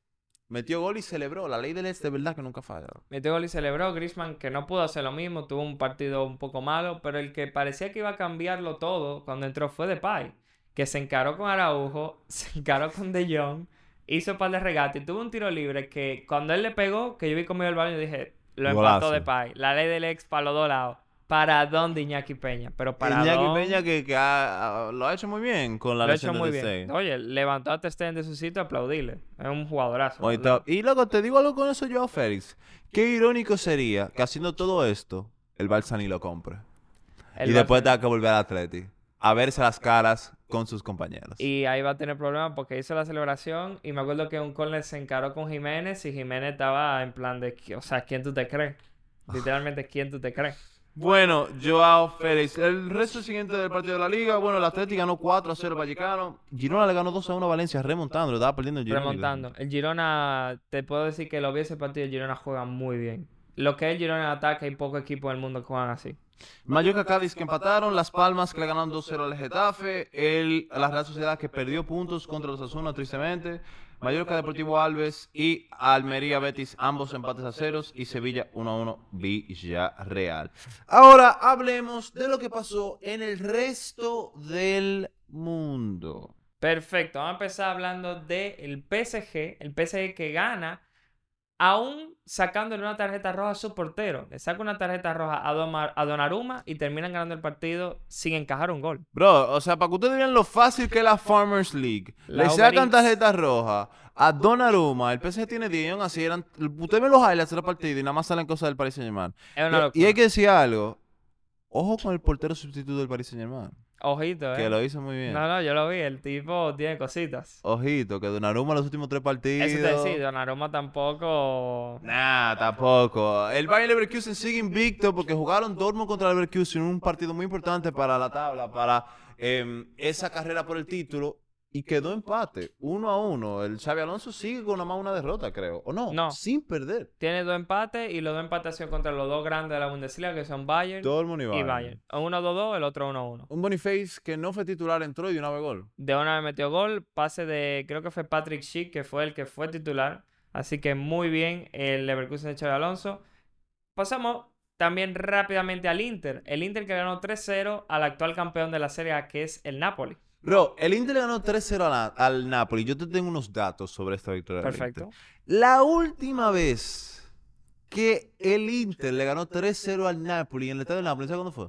Metió gol y celebró. La ley del este de verdad que nunca falla. Metió gol y celebró. Griezmann que no pudo hacer lo mismo, tuvo un partido un poco malo, pero el que parecía que iba a cambiarlo todo cuando entró fue Depay, que se encaró con Araujo, se encaró con De Jong, hizo un par de regates y tuvo un tiro libre que cuando él le pegó, que yo vi conmigo el balón y dije, lo empató Golazo. Depay. La ley del ex para los dos lados. ¿Para dónde Iñaki Peña? Pero para Iñaki. Peña que, que ha- ha- lo ha hecho muy bien con la Lo ha lesión hecho muy de bien. Oye, levantó a Testen de su sitio, aplaudirle. Es un jugadorazo. Y luego te digo algo con eso, Joao Félix. Qué irónico sería que haciendo todo esto, el Barça ni lo compre. El y después Barça- tenga que volver al Atleti. A verse las caras con sus compañeros. Y ahí va a tener problemas porque hizo la celebración y me acuerdo que un corner se encaró con Jiménez y Jiménez estaba en plan de, o sea, ¿quién tú te crees? Literalmente, ¿quién tú te crees? Bueno, Joao Félix. El resto siguiente del partido de la liga. Bueno, el Atleti ganó 4 a 0 al Vallecano. Girona le ganó 2 a 1 a Valencia, remontando. Le estaba perdiendo el Girona. Remontando. El Girona, te puedo decir que lo vi ese partido, el Girona juega muy bien. Lo que es el Girona ataque, hay pocos equipos del mundo que juegan así. Mallorca Cádiz que empataron, Las Palmas que le ganaron 2-0 al Getafe, el, la Real Sociedad que perdió puntos contra los Asuna tristemente, Mallorca Deportivo Alves y Almería Betis ambos empates a ceros y Sevilla 1-1 Villarreal. Ahora hablemos de lo que pasó en el resto del mundo. Perfecto, vamos a empezar hablando del PSG, el PSG que gana, aún sacándole una tarjeta roja a su portero. Le saca una tarjeta roja a, Doma- a Donnarumma y terminan ganando el partido sin encajar un gol. Bro, o sea, para que ustedes vean lo fácil que es la Farmers League. La Le sacan tarjeta roja a Donnarumma. El PSG tiene 10 y aún así eran... Usted ve los highlights de la partida y nada más salen cosas del Paris Saint-Germain. Y, y hay que decir algo. Ojo con el portero sustituto del Paris Saint-Germain. Ojito, eh. Que lo hizo muy bien. No, no, yo lo vi. El tipo tiene cositas. Ojito, que Donnarumma los últimos tres partidos... Eso te decía, Donnarumma tampoco... Nah, tampoco. El Bayern Leverkusen sigue invicto porque jugaron Dortmund contra Leverkusen, un partido muy importante para la tabla, para em, esa carrera por el título. Y quedó empate, uno a uno. El Xavi Alonso sigue con nada más una derrota, creo. ¿O no? No. Sin perder. Tiene dos empates y los dos empates han sido contra los dos grandes de la Bundesliga, que son Bayern Dortmund y y Bayern. Bayern. Uno 2-2, el otro 1-1. Un Boniface que no fue titular entró y de una vez gol. De una vez metió gol, pase de, creo que fue Patrick Schick, que fue el que fue titular. Así que muy bien el Leverkusen de Xabi Alonso. Pasamos también rápidamente al Inter. El Inter que ganó 3-0 al actual campeón de la Serie A, que es el Napoli. Bro, el Inter le ganó 3-0 a la- al Napoli. Yo te tengo unos datos sobre esta victoria. Perfecto. La última vez que el Inter le ganó 3-0 al Napoli en el estadio del Napoli, ¿sabes cuándo fue?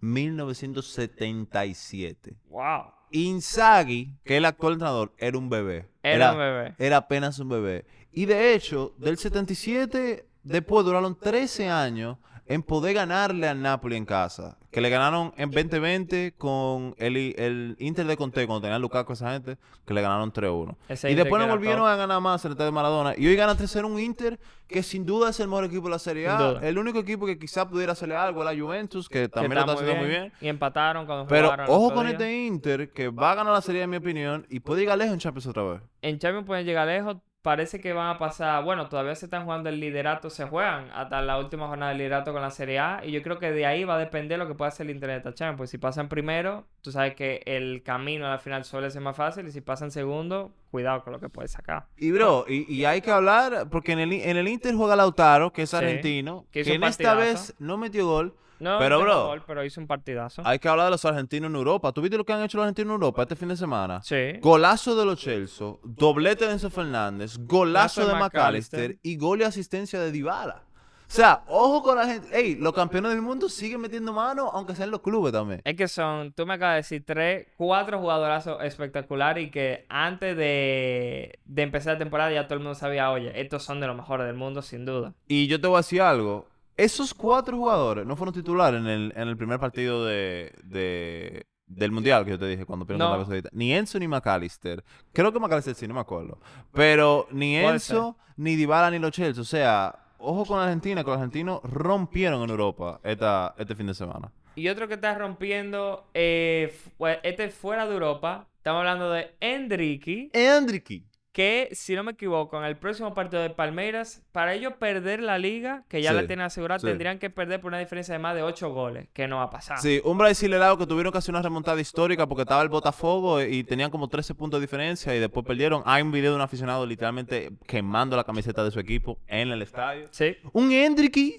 1977. ¡Wow! Inzaghi, que es el actual entrenador, era un bebé. Era un bebé. Era apenas un bebé. Y de hecho, del 77, después duraron 13 años en poder ganarle al Napoli en casa. Que le ganaron en 2020 con el, el Inter de Conte, cuando tenían Lukaku esa gente, que le ganaron 3-1. Ese Y después no volvieron top. a ganar más en el Estadio Maradona. Y hoy gana 3-0 un Inter que sin duda es el mejor equipo de la Serie A. El único equipo que quizá pudiera hacerle algo es la Juventus, que que también lo está está haciendo muy bien. Y empataron cuando Pero ojo con día. este Inter, que va a ganar la Serie, en mi opinión, y puede llegar lejos en Champions otra vez. En Champions pueden llegar lejos. Parece que van a pasar, bueno, todavía se están jugando el liderato, se juegan hasta la última jornada del liderato con la Serie A. Y yo creo que de ahí va a depender lo que pueda hacer el Inter de esta Champions. Pues si pasan primero, tú sabes que el camino a la final suele ser más fácil. Y si pasan segundo, cuidado con lo que puedes sacar. Y bro, y, y hay que hablar, porque en el, en el Inter juega Lautaro, que es Sí, argentino, que que, en esta vez no metió gol. No, Pero, bro, pero hizo un partidazo. Hay que hablar de los argentinos en Europa. ¿Tú viste lo que han hecho los argentinos en Europa este fin de semana? Sí. Golazo de los Chelsea, doblete de Enzo Fernández, golazo de. McAllister y gol y asistencia de Dybala. O sea, ojo con la gente. Ey, los campeones del mundo siguen metiendo mano, aunque sean los clubes también. Es que son, tú me acabas de decir, tres, cuatro jugadorazos espectaculares y que antes de, de empezar la temporada ya todo el mundo sabía, oye, estos son de los mejores del mundo, sin duda. Y yo te voy a decir algo. Esos cuatro jugadores no fueron titulares en el, en el primer partido de, de- del Mundial que yo te dije cuando pierden No. la Rica. Ni Enzo ni McAllister. Creo que McAllister sí, no me acuerdo. Pero ni Enzo, ni Dybala, ni los Chelsea. O sea, ojo con Argentina, que los argentinos rompieron en Europa esta, este fin de semana. Y otro que está rompiendo, eh, este fuera de Europa, estamos hablando de Endricky. Endricky. Que, si no me equivoco, en el próximo partido de Palmeiras, para ellos perder la liga, que ya la tienen asegurada, sí. tendrían que perder por una diferencia de más de 8 goles, que no va a pasar. Sí, un brasileño que tuvieron que hacer una remontada histórica porque estaba el Botafogo y tenían como 13 puntos de diferencia y después perdieron. Hay un video de un aficionado literalmente quemando la camiseta de su equipo en el estadio. Sí. Un Hendricky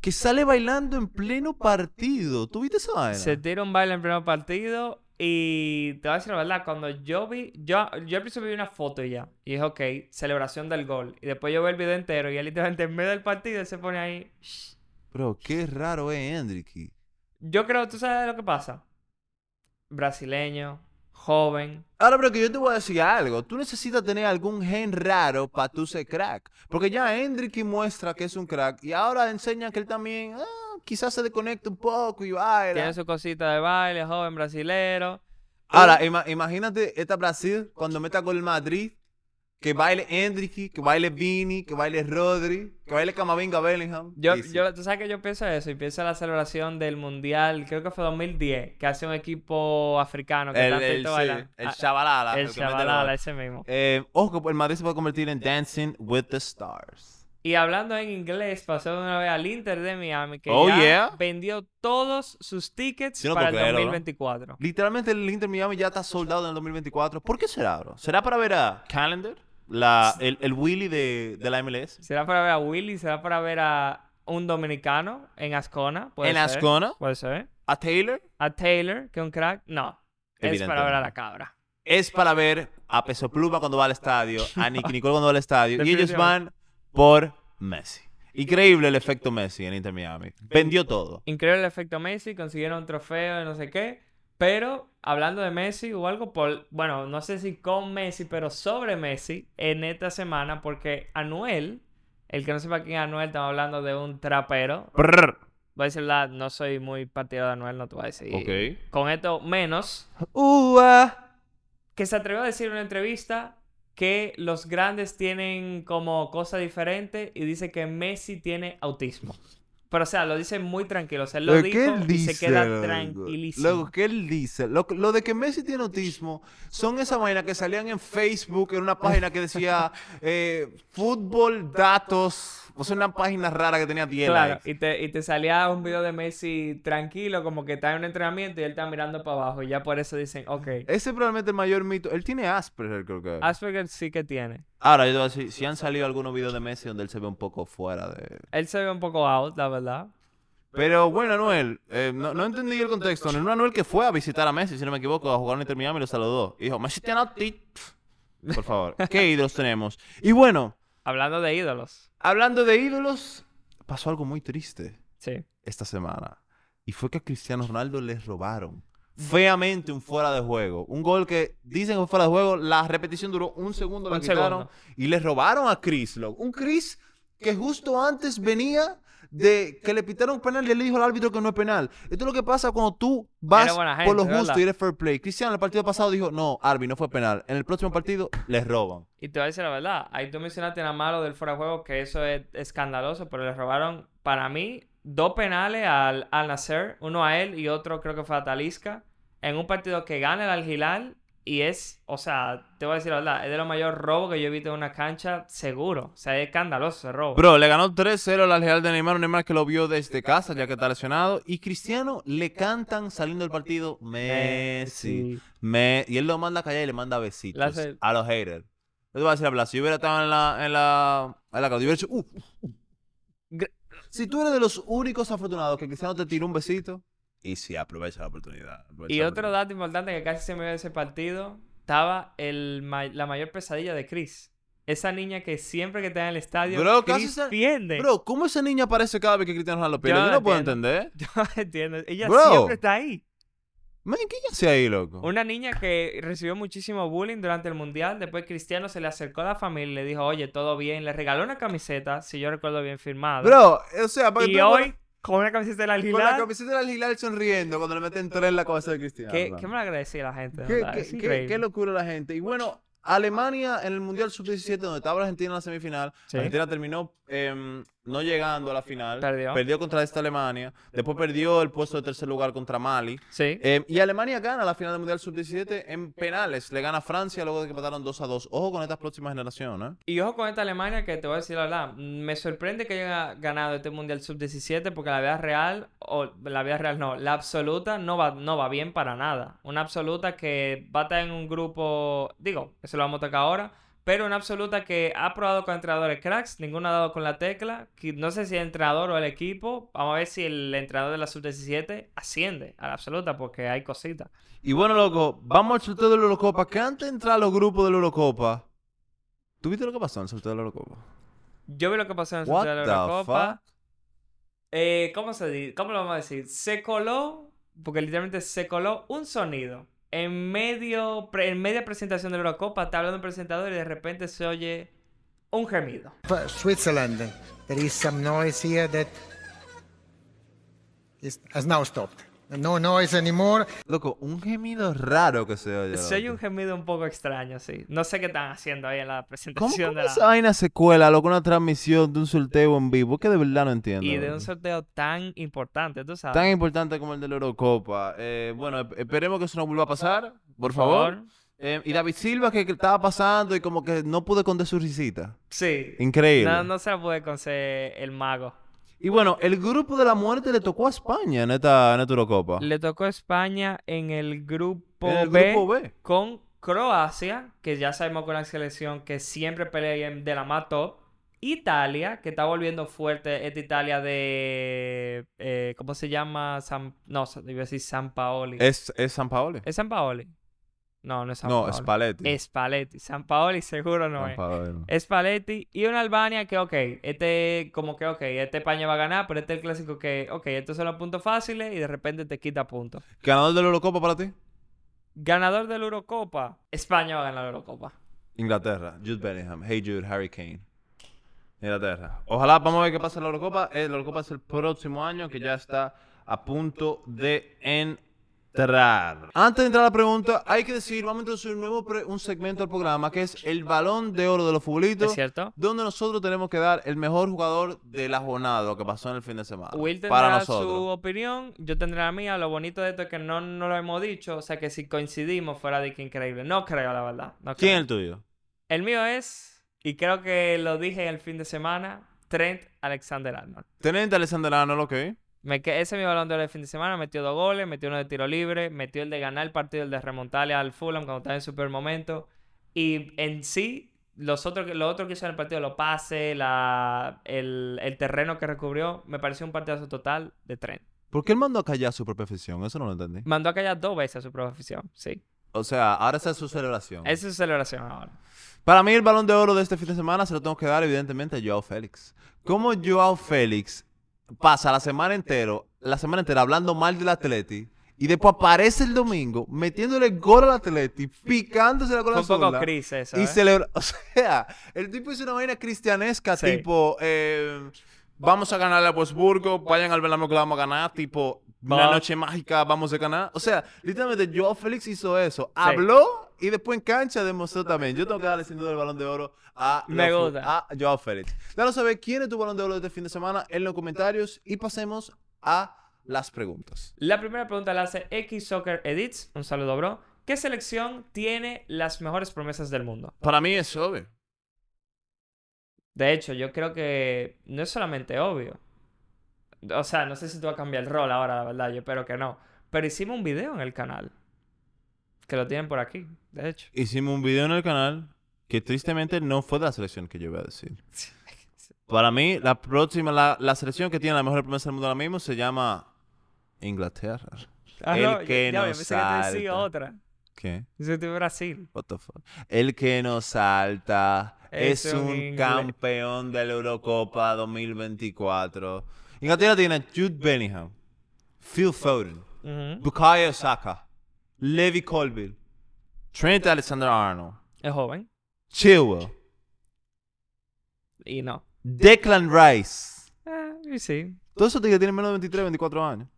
que sale bailando en pleno partido. ¿Tú viste esa vaina? Se tira un baile en primer partido y te voy a decir la verdad, cuando yo vi, yo, yo al principio vi una foto y ya, y dije, ok, celebración del gol. Y después yo vi el video entero y él literalmente en medio del partido se pone ahí. "Shh". Bro, qué raro es Hendricky. Yo creo, ¿tú sabes lo que pasa? Brasileño, joven. Ahora, pero que yo te voy a decir algo. Tú necesitas tener algún gen raro para tú ser crack. Porque ya Hendricky muestra que es un crack y ahora enseña que él también ah, quizás se desconecta un poco y baila. Tiene su cosita de baile, joven brasilero. Ahora, ima- imagínate esta Brasil cuando meta con el Madrid, que baile Hendricky, que baile Vini, que baile Rodri, que baile Camavinga Bellingham. Yo, tú sabes que yo pienso eso y pienso en la celebración del mundial, creo que fue 2010, que hace un equipo africano que el, tanto el, sí, bailando. el Ah, Chavalala. el gol. ese mismo. Eh, ojo, que el Madrid se a convertir en Dancing with the Stars. Y hablando en inglés, pasó de una vez al Inter de Miami, que Oh, ya yeah. vendió todos sus tickets no para el creerlo, ¿no? 2024. Literalmente el Inter Miami ya está soldado en el 2024. ¿Por qué será, bro? ¿Será para ver a Calendar? La, el, el Willy de, de la MLS. Será para ver a Willy, será para ver a un dominicano en Ascona. puede En ser, Ascona. Puede ser. A Taylor. A Taylor, que es un crack. No. Es para ver a la cabra. Es para ver a Peso Pluma cuando va al estadio, a Nicky Nicole cuando va al estadio. y ellos van por Messi. Increíble el efecto Messi en Inter Miami. Vendió todo. Increíble el efecto Messi, consiguieron un trofeo de no sé qué. Pero hablando de Messi, hubo algo por, bueno, no sé si con Messi, pero sobre Messi en esta semana, porque Anuel, el que no sepa quién es Anuel, estamos hablando de un trapero. Prrr. Voy a decir la, no soy muy partidario de Anuel, no te voy a decir. Con esto menos, Ua. que se atrevió a decir en una entrevista que los grandes tienen como cosa diferente y dice que Messi tiene autismo. Pero o sea, lo dice muy tranquilo, o sea, él lo Lo dijo que él y dice, se queda tranquilísimo. Lo que él dice, lo, lo de que Messi tiene autismo, son esas vainas que salían en Facebook, en una página que decía eh, fútbol, datos, sea, una página rara que tenía 10 Claro, likes. y te, y te salía un video de Messi tranquilo, como que está en un entrenamiento y él está mirando para abajo. Y ya por eso dicen, ok. Ese es probablemente el mayor mito. Él tiene Asperger, creo que. Asperger sí que tiene. Ahora, yo te voy a decir, si han salido algunos videos de Messi donde él se ve un poco fuera de... Él se ve un poco out, la verdad. Pero bueno, Anuel, eh, no, no entendí el contexto. No era Anuel que fue a visitar a Messi, si no me equivoco, a jugar en Inter Miami y lo saludó. Y dijo, Messi tiene autismo. Por favor, ¿qué ídolos tenemos? Y bueno, Hablando de ídolos. hablando de ídolos, pasó algo muy triste Sí. esta semana. Y fue que a Cristiano Ronaldo le robaron feamente un fuera de juego. Un gol que dicen que fue fuera de juego, la repetición duró un segundo, la quitaron. segundo. Y le robaron a Chris, loco. Un Chris que justo antes venía de que le pitaron un penal y él le dijo al árbitro que no es penal. Esto es lo que pasa cuando tú vas por lo justo ¿verdad? y eres fair play. Cristiano en el partido pasado dijo, no, Arby, no fue penal. En el próximo partido les roban. Y te voy a decir la verdad, ahí tú mencionaste nada malo del fuera de juego, que eso es escandaloso, pero le robaron, para mí, dos penales al, al Nasser, uno a él y otro creo que fue a Talisca, en un partido que gana el Al Hilal y es, o sea, te voy a decir la verdad, es de los mayores robos que yo he visto en una cancha, seguro. O sea, es escandaloso ese robo. Bro, le ganó 3-0 al Real de Neymar, Neymar que lo vio desde casa ya que está lesionado. Y Cristiano le cantan saliendo del partido Messi. Me- y él lo manda a callar y le manda besitos a los haters. Yo te voy a decir la verdad, si yo hubiera estado en la, en la, en la yo hubiera dicho, "Uh, uh, uh". Si tú eres de los únicos afortunados que Cristiano te tiró un besito, y sí, aprovecha la oportunidad. aprovecha Y otro dato importante que casi se me de ese partido, estaba el ma- la mayor pesadilla de Chris. Esa niña que siempre que está en el estadio, Bro, Chris pierde. Bro, ¿cómo esa niña aparece cada vez que Cristiano Ronaldo pierde? Yo Yo, no puedo entender. Yo no entiendo. Ella Bro. siempre está ahí. Man, ¿qué ella hace ahí, loco? Una niña que recibió muchísimo bullying durante el mundial. Después Cristiano se le acercó a la familia y le dijo, oye, todo bien. Le regaló una camiseta, si yo recuerdo bien, firmada. Bro, o sea, para que y tú- hoy, con una camiseta de la Con la camiseta del Hilal sonriendo cuando le meten tres en la cabeza de Cristiano. qué, qué mal agradecida la gente. de qué locura la gente. Y bueno, Alemania en el Mundial Sub-17, donde estaba Argentina en la semifinal. Sí. Argentina terminó em, no llegando a la final. Perdió. contra esta Alemania. Después perdió el puesto de tercer lugar contra Mali. Sí. Em, y Alemania gana la final del Mundial Sub-17 en penales. Le gana a Francia luego de que empataron 2 a 2. Ojo con estas próximas generaciones. ¿eh? Y ojo con esta Alemania que te voy a decir la verdad. Me sorprende que haya ganado este Mundial Sub-17 porque la vida real, o la vida real no, la absoluta no va, no va bien para nada. Una absoluta que va a estar en un grupo, digo, eso lo vamos a tocar ahora, pero una absoluta que ha probado con entrenadores cracks, ninguno ha dado con la tecla. no sé si el entrenador o el equipo, vamos a ver si el entrenador de la Sub-17 asciende a la absoluta porque hay cositas. Y bueno, loco, vamos al sorteo de la Eurocopa. Que antes de entrar a los grupos de la Eurocopa, ¿tú viste lo que pasó en el sorteo de la Eurocopa? Yo vi lo que pasó en el sorteo de la Eurocopa. Eh, ¿cómo se dice? ¿Cómo lo vamos a decir? Se coló, porque literalmente se coló un sonido en medio, pre- en media presentación de la Eurocopa. Está hablando un presentador y de repente se oye un gemido. Switzerland. There is some noise here that is, has now stopped. No noise anymore. Loco, un gemido raro que se oye. Se oye un gemido un poco extraño, sí. No sé qué están haciendo ahí en la ¿Cómo, presentación cómo de la... esa vaina se cuela, loco, una transmisión de un sorteo en vivo? Que de verdad no entiendo. Y de un sorteo tan importante, tú sabes. Tan importante como el de la Eurocopa. Eh, bueno, esperemos que eso no vuelva a pasar, por favor. Eh, y David Silva, que, estaba pasando y como que no pude esconder su risita. Sí. Increíble. No, no se la puede conceder el mago. Y bueno, el grupo de la muerte le tocó a España en esta, en esta Eurocopa. Le tocó a España en el grupo, En el B, grupo B. con Croacia, que ya sabemos con la selección que siempre pelea de la más top. Italia, que está volviendo fuerte. Esta Italia de. eh, ¿Cómo se llama? San, no, iba a decir San Paoli. ¿Es, es San Paoli? ¿Es San Paoli? No, no es San no, Paoli. Spalletti. Spalletti. San Paoli seguro no San es. Paoli, no. Spalletti y una Albania que, ok, este, como que, ok, este España va a ganar, pero este es el clásico que, ok, estos son los puntos fáciles y de repente te quita puntos. ¿Ganador de la Eurocopa para ti? Ganador de la Eurocopa, España va a ganar la Eurocopa. Inglaterra, Jude Bellingham, Hey Jude, Harry Kane. Inglaterra. Ojalá, vamos a ver qué pasa en la Eurocopa. Eh, la Eurocopa es el próximo año, que ya está a punto de entrar. Antes de entrar a la pregunta, hay que decir, vamos a introducir un nuevo pre- un segmento al programa, que es el balón de oro de los futbolitos. ¿Es cierto? Donde nosotros tenemos que dar el mejor jugador de la jornada, lo que pasó en el fin de semana. Will para tendrá su nosotros. opinión, yo tendré la mía. Lo bonito de esto es que no, no lo hemos dicho, o sea que si coincidimos fuera de que increíble. No creo, la verdad. no ¿Quién es el tuyo? El mío es, y creo que lo dije el fin de semana, Trent Alexander-Arnold. Tenente Alexander Arnold, ok. Me ese es mi balón de oro del fin de semana. Metió dos goles, metió uno de tiro libre, metió el de ganar el partido, el de remontarle al Fulham cuando estaba en super momento. Y en sí, los otros, lo otro que hizo en el partido, los pases, la, el, el terreno que recubrió, me pareció un partidazo total de tren. ¿Por qué él mandó a callar su propia afición? Eso no lo entendí. Mandó a callar dos veces a su propia afición, sí. O sea, ahora esa es su celebración. Esa es su celebración ahora. Para mí el balón de oro de este fin de semana se lo tengo que dar evidentemente a Joao Félix. Como Joao Félix pasa la semana entera, la semana entera hablando mal del Atleti y después aparece el domingo metiéndole gol al Atleti, picándose la Fue cola un poco Chris eso, y ¿eh? celebra, o sea, el tipo hizo una vaina cristianesca Sí. tipo eh, vamos a ganarle a Wolfsburgo, vayan al Bernabéu que la vamos a ganar, tipo una noche mágica, vamos a ganar. O sea, literalmente Joao Félix hizo eso. Habló y después en cancha demostró también. Yo tengo que darle sin duda el balón de oro a, Me gusta. a Joao Félix. Danos saber quién es tu balón de oro de este fin de semana en los comentarios y pasemos a las preguntas. La primera pregunta la hace X Soccer Edits. Un saludo, bro. ¿Qué selección tiene las mejores promesas del mundo? Para mí es obvio. De hecho, yo creo que no es solamente obvio. O sea, no sé si tú vas a cambiar el rol ahora, la verdad, yo espero que no. Pero hicimos un video en el canal. Que lo tienen por aquí, de hecho. Hicimos un video en el canal que tristemente no fue de la selección que yo iba a decir. Para mí, la próxima, la, la selección que tiene la mejor promesa del mundo ahora mismo se llama Inglaterra. Ah, El no, que ya, nos pensé que te salta. otra. ¿Qué? Que Brasil. What the fuck? El que nos salta es, Es un campeón de la Eurocopa 2024. Inglaterra tiene Jude Bellingham, Phil Foden, Ujú. Bukayo Saka, Levi Colville, Trent Alexander-Arnold, Es joven. Chilwell, Y no. Declan Rice. Eh, y sí. Todos esos tigres tienen menos de 23, 24 años.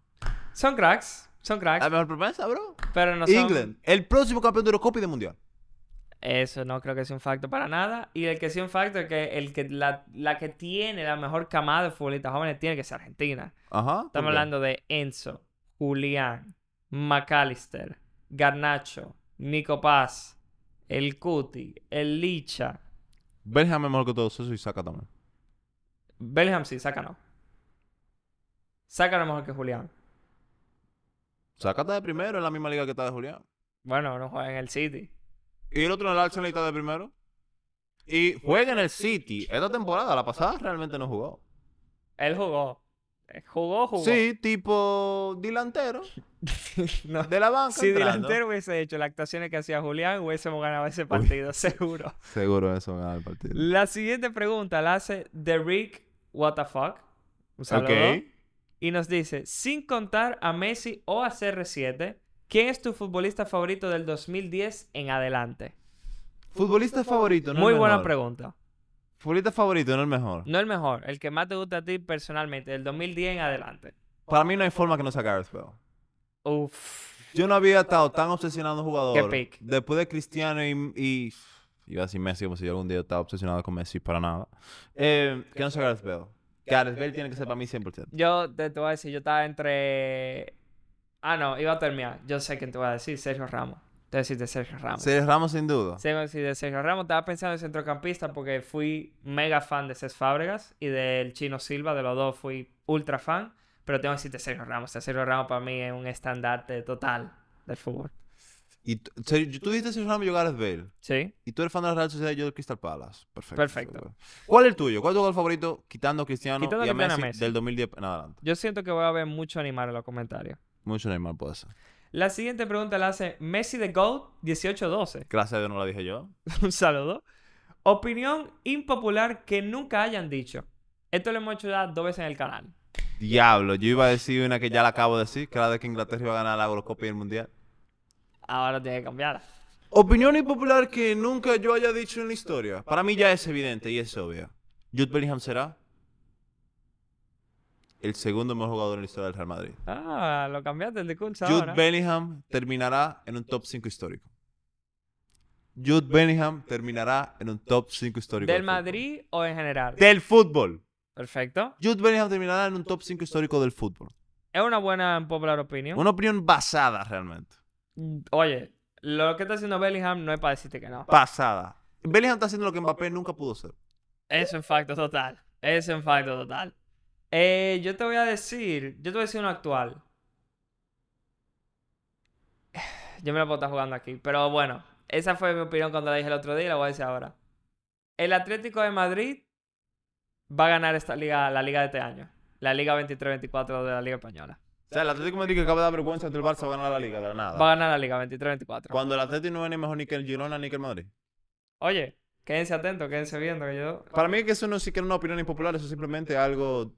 Son cracks. Son cracks. La mejor promesa, bro. pero no son... England, el próximo campeón de Eurocopa y de Mundial. Eso no creo que sea un facto para nada. Y el que sí un facto es que, el que la, la que tiene la mejor camada de futbolistas jóvenes tiene que ser Argentina. Ajá. ¿por Estamos hablando de Enzo, Julián, McAllister, Garnacho, Nico Paz, el Cuti, el Licha. Bellingham es mejor que todos esos y saca también. Bellingham sí, saca no. Saca no mejor que Julián. Sácate de primero en la misma liga que está de Julián. Bueno, no juega en el City. Y el otro en el Arsenal está de primero. Y juega en el City. Esta temporada, la pasada, realmente no jugó. Él jugó. Eh, Jugó, jugó. Sí, tipo delantero. No. De la banca. Si entrando. delantero hubiese hecho las actuaciones que hacía Julián, hubiésemos ganado ese partido, seguro. Seguro eso gana el partido. La siguiente pregunta la hace The Rick What the fuck. Un saludo. Y nos dice, sin contar a Messi o a CR7, ¿quién es tu futbolista favorito del 2010 en adelante? Futbolista favorito, no Muy buena pregunta. Futbolista favorito, no el mejor. No el mejor, el que más te gusta a ti personalmente, del 2010 en adelante. Para mí no hay forma que no sea Gareth Bale. Uf. Yo no había estado tan obsesionado un jugador. Qué pick. Después de Cristiano y, y- Iba a decir Messi como si yo algún día estaba obsesionado con Messi, para nada. Eh, que no sea Gareth Bale. Gareth Bale tiene que ser para mí 100%. Yo te, te voy a decir, yo estaba entre... Ah, no, iba a terminar. Yo sé quién te voy a decir, Sergio Ramos. Te decir de Sergio Ramos. Sergio Ramos sin duda. Sí, de Sergio Ramos. Estaba pensando en centrocampista porque fui mega fan de Cés Fábregas y del Chino Silva. De los dos fui ultra fan. Pero tengo que decirte Sergio Ramos. Sergio Ramos para mí es un estandarte total del fútbol. Y tú, tú dijiste Sergio Ramos y yo Gareth Bale. ¿Sí? Y tú eres fan de la Real Sociedad y yo del Crystal Palace. Perfecto. Perfecto. ¿Cuál es el tuyo? ¿Cuál es tu jugador favorito quitando a Cristiano Quitando y Messi, a Messi. del 2010 en adelante? Yo siento que voy a ver mucho animar en los comentarios. Mucho Neymar puede ser. La siguiente pregunta la hace Messi de GOAT 1812. Gracias a Dios no la dije yo. un saludo. Opinión impopular que nunca hayan dicho. Esto lo hemos hecho ya dos veces en el canal. Diablo, yo iba a decir una que ya la acabo de decir, que era de que Inglaterra iba a ganar la Eurocopa y el Mundial. Ahora tiene que cambiar. Opinión impopular que nunca yo haya dicho en la historia. Para mí ya es evidente y es obvia. Jude Bellingham será el segundo mejor jugador en la historia del Real Madrid. Ah, lo cambiaste el discurso Jude ahora. Bellingham terminará en un top 5 histórico. Jude Bellingham terminará en un top 5 histórico. ¿Del. Madrid o en general? Del fútbol. Perfecto. Jude Bellingham terminará en un top 5 histórico del fútbol. Es una buena popular opinión. Una opinión basada realmente. Oye, lo que está haciendo Bellingham no es para decirte que no. Basada. Bellingham está haciendo lo que Mbappé nunca pudo hacer. Eso en facto total. Eso en facto total. Eh, yo te voy a decir, yo te voy a decir uno actual. Yo me la puedo estar jugando aquí, pero bueno, esa fue mi opinión cuando la dije el otro día y la voy a decir ahora. El Atlético de Madrid va a ganar esta liga, la liga de este año. La liga 23-24 de la liga española. O sea, el Atlético de Madrid que acaba de dar vergüenza ante el Barça va a ganar la liga de la nada. Va a ganar la liga 23-24. Cuando el Atlético no es ni mejor ni que el Girona ni que el Madrid. Oye, quédense atentos, quédense viendo que yo... Para mí que eso no es siquiera una opinión impopular, eso es simplemente algo,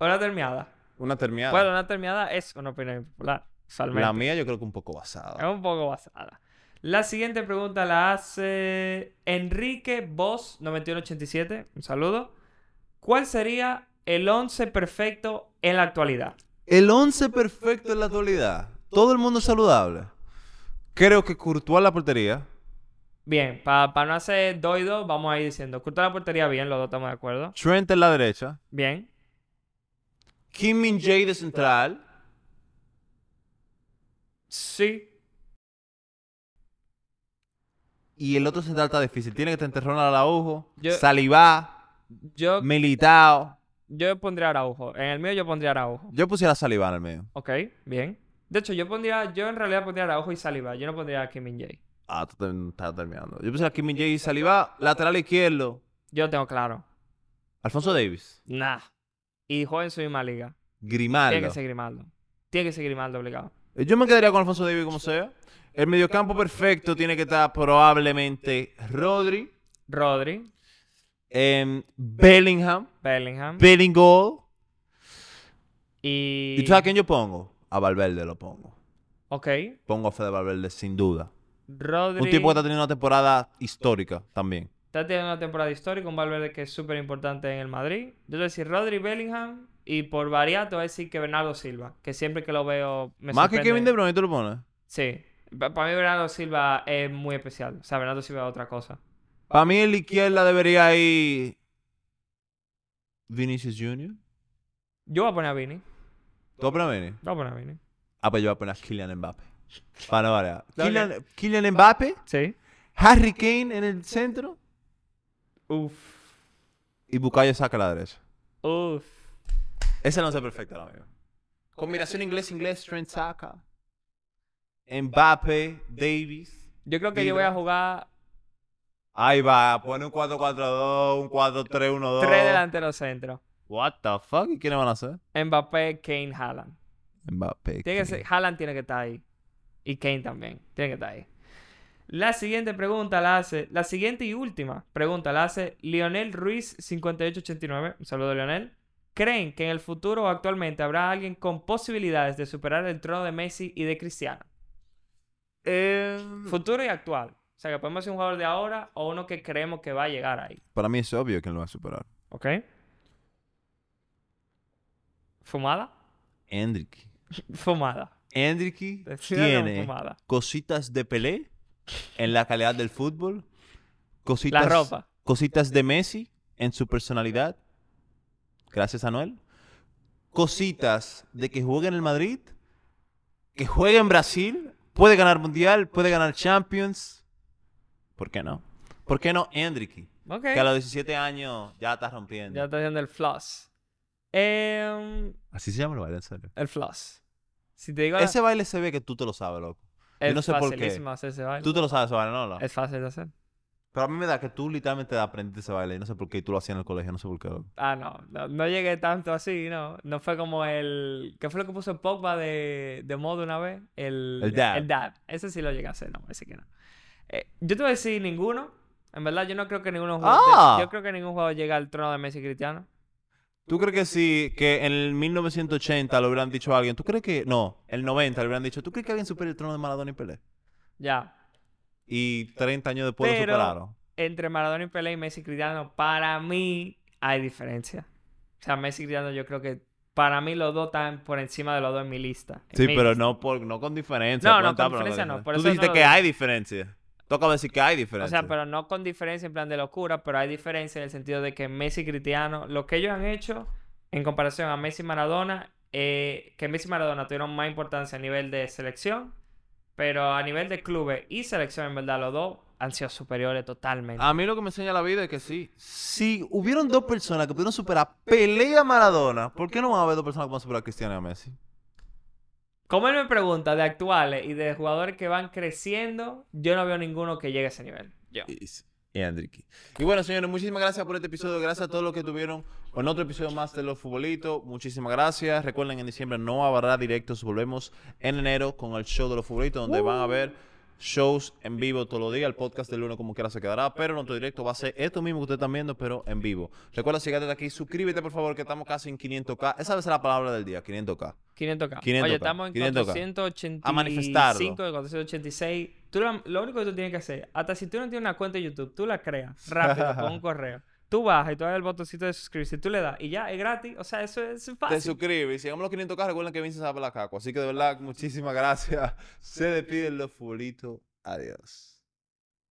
Una termiada. una terminada. Bueno, una termiada es una opinión popular. usualmente. la mía yo creo que un poco Es basada. un poco basada. La siguiente pregunta la hace Enrique Boss 9187. Un saludo. ¿Cuál sería el 11 perfecto en la actualidad? El 11 perfecto en la actualidad. Todo el mundo saludable. Creo que Courtois la portería. Bien, para no hacer dos y dos, vamos a ir diciendo. Courtois la portería bien, los dos estamos de acuerdo. Trent en la derecha. Bien. Kim Min Jae de central. Sí. Y el otro central está difícil. Tiene que tener Ronald Araujo, Yo- Salivá, Yo, Militao. yo pondría Araujo. En el mío yo pondría Araujo. Yo pusiera Salivá en el medio. Ok, bien. De hecho, yo pondría, yo en realidad pondría Araujo y Saliba. Yo no pondría a Kim Min Jae. Ah, tú te- estás terminando. Yo pusiera Kim Min Jae y Salivá. Lateral izquierdo. Yo tengo claro. Alfonso Davis. Nah. Y juega en su misma liga. Tiene Grimaldo. que ser Grimaldo. Tiene que ser Grimaldo obligado. Eh, Yo me quedaría con Alfonso Davis como sea. El mediocampo perfecto tiene que estar probablemente Rodri, Rodri, em, Bellingham, Bellingham. Bellingham. y. ¿Y tú sabes a quién yo pongo? A Valverde lo pongo. Ok. Pongo a Fede Valverde sin duda. Rodri. Un tipo que está teniendo una temporada histórica también. Está teniendo una temporada histórica. Un Valverde que es súper importante en el Madrid. Yo te voy a decir Rodri, Bellingham. Y por variar, te voy a decir que Bernardo Silva. Que siempre que lo veo me Más que. Kevin De Bruyne, ¿tú lo pones? Sí. Para mí Bernardo Silva es muy especial. O sea, Bernardo Silva es otra cosa. Para mí en la izquierda debería ir Vinicius Jr. Yo voy a poner a Vini. ¿Tú opinas, Vini? Voy a poner a Vini. Ah, pues yo voy a poner a Kylian Mbappé. Para. Ok. Kylian, Kylian Mbappé, Sí. Harry Kane en el centro Uf. y Bukayo saca a la derecha. Uf. Ese no es perfecto ahora mismo. Combinación inglés-inglés, Trent Saka. Mbappé, Davis. Yo creo que yo voy a jugar Ahí va, pone un 4-4-2, un 4-3-1-2. tres delanteros centros. What the fuck? ¿Y quiénes van a ser? Mbappé, Kane, Haaland. Mbappé. Tiene que ser, Haaland tiene que estar ahí. Y Kane también. Tiene que estar ahí. La siguiente pregunta la hace. La siguiente y última pregunta la hace Lionel Ruiz 5889. Un saludo, Lionel. ¿Creen que en el futuro o actualmente habrá alguien con posibilidades de superar el trono de Messi y de Cristiano? Eh, Futuro y actual. O sea, que podemos ser un jugador de ahora o uno que creemos que va a llegar ahí. para mí es obvio que él lo va a superar. ¿Ok? ¿Fumada? Endrick. Fumada. Endrick Defínalo con tiene fumada. cositas de Pelé en la calidad del fútbol. Cositas, La ropa. Cositas de Messi en su personalidad. Gracias a Noel. Cositas de que juegue en el Madrid. Que juegue en Brasil. Puede ganar Mundial. Puede ganar Champions. ¿Por qué no? ¿Por qué no Endrick? Ok. Que a los 17 años ya está rompiendo. Ya está haciendo el floss. Em, Así se llama el baile, en serio. el floss. Si te digo la- Ese baile se ve que tú te lo sabes, loco. Es yo no sé por qué. hacer ese baile. Tú te lo sabes ese baile, ¿no? no? Es fácil de hacer. Pero a mí me da que tú literalmente aprendiste ese baile y no sé por qué y tú lo hacías en el colegio, no sé por qué. Ah, no, no. no llegué tanto así, no. No fue como el... ¿Qué fue lo que puso Pogba de, de modo una vez? El, El dab. El dab. Ese sí lo llegué a hacer, no, ese que no. Eh, yo te voy a decir ninguno. En verdad, yo no creo que ninguno. Ah. Yo creo que ningún jugador llega al trono de Messi y Cristiano. ¿Tú crees que si que en el 1980 lo hubieran dicho a alguien, tú crees que no, el 90 le hubieran dicho, ¿tú crees que alguien supere el trono de Maradona y Pelé? Ya. Y 30 años después lo Pero- superaron. Entre Maradona y Pelé y Messi y Cristiano, para mí hay diferencia. O sea, Messi y Cristiano yo creo que para mí los dos están por encima de los dos en mi lista. en Sí, mi pero lista. no por no con diferencia. No, no, con diferencia no, por Tú eso dijiste no lo que hay diferencia. De decir que hay O diferencia. sea, pero no con diferencia en plan de locura, pero hay diferencia en el sentido de que Messi y Cristiano, lo que ellos han hecho en comparación a Messi y Maradona, eh, que Messi y Maradona tuvieron más importancia a nivel de selección, pero a nivel de clubes y selección, en verdad, los dos han sido superiores totalmente. A mí lo que me enseña la vida es que sí. Si hubieron dos personas que pudieron superar Pelé y a Maradona, ¿por qué no van a haber dos personas que van a superar a Cristiano y a Messi? Como él me pregunta de actuales y de jugadores que van creciendo, yo no veo ninguno que llegue a ese nivel. Yo. Y, y Enrique. Y bueno, señores, muchísimas gracias por este episodio. Gracias a todos los que tuvieron en otro episodio más de Los Futbolitos. Muchísimas gracias. Recuerden, en diciembre no habrá directos. Volvemos en enero con el show de Los Futbolitos, donde van a ver shows en vivo todos los días. El podcast del lunes como quiera se quedará. Pero nuestro directo va a ser esto mismo que ustedes están viendo, pero en vivo. Recuerda, si llegaste de aquí, suscríbete, por favor, que estamos casi en 500k. Esa ser la palabra del día, 500k. 500k. 500K, Oye, estamos en 500K. 485, A manifestarlo. 486. Tú lo, lo único que tú tienes que hacer, hasta si tú no tienes una cuenta de YouTube, tú la creas rápido con un correo. Tú bajas y tú das el botoncito de suscribirse, tú le das y ya es gratis. O sea, eso es Te fácil. suscribes. Y si llegamos a los 500k, recuerden que Vince sabe la caco. Así que de verdad, muchísimas gracias. Se despiden Los Futbolitos. Adiós.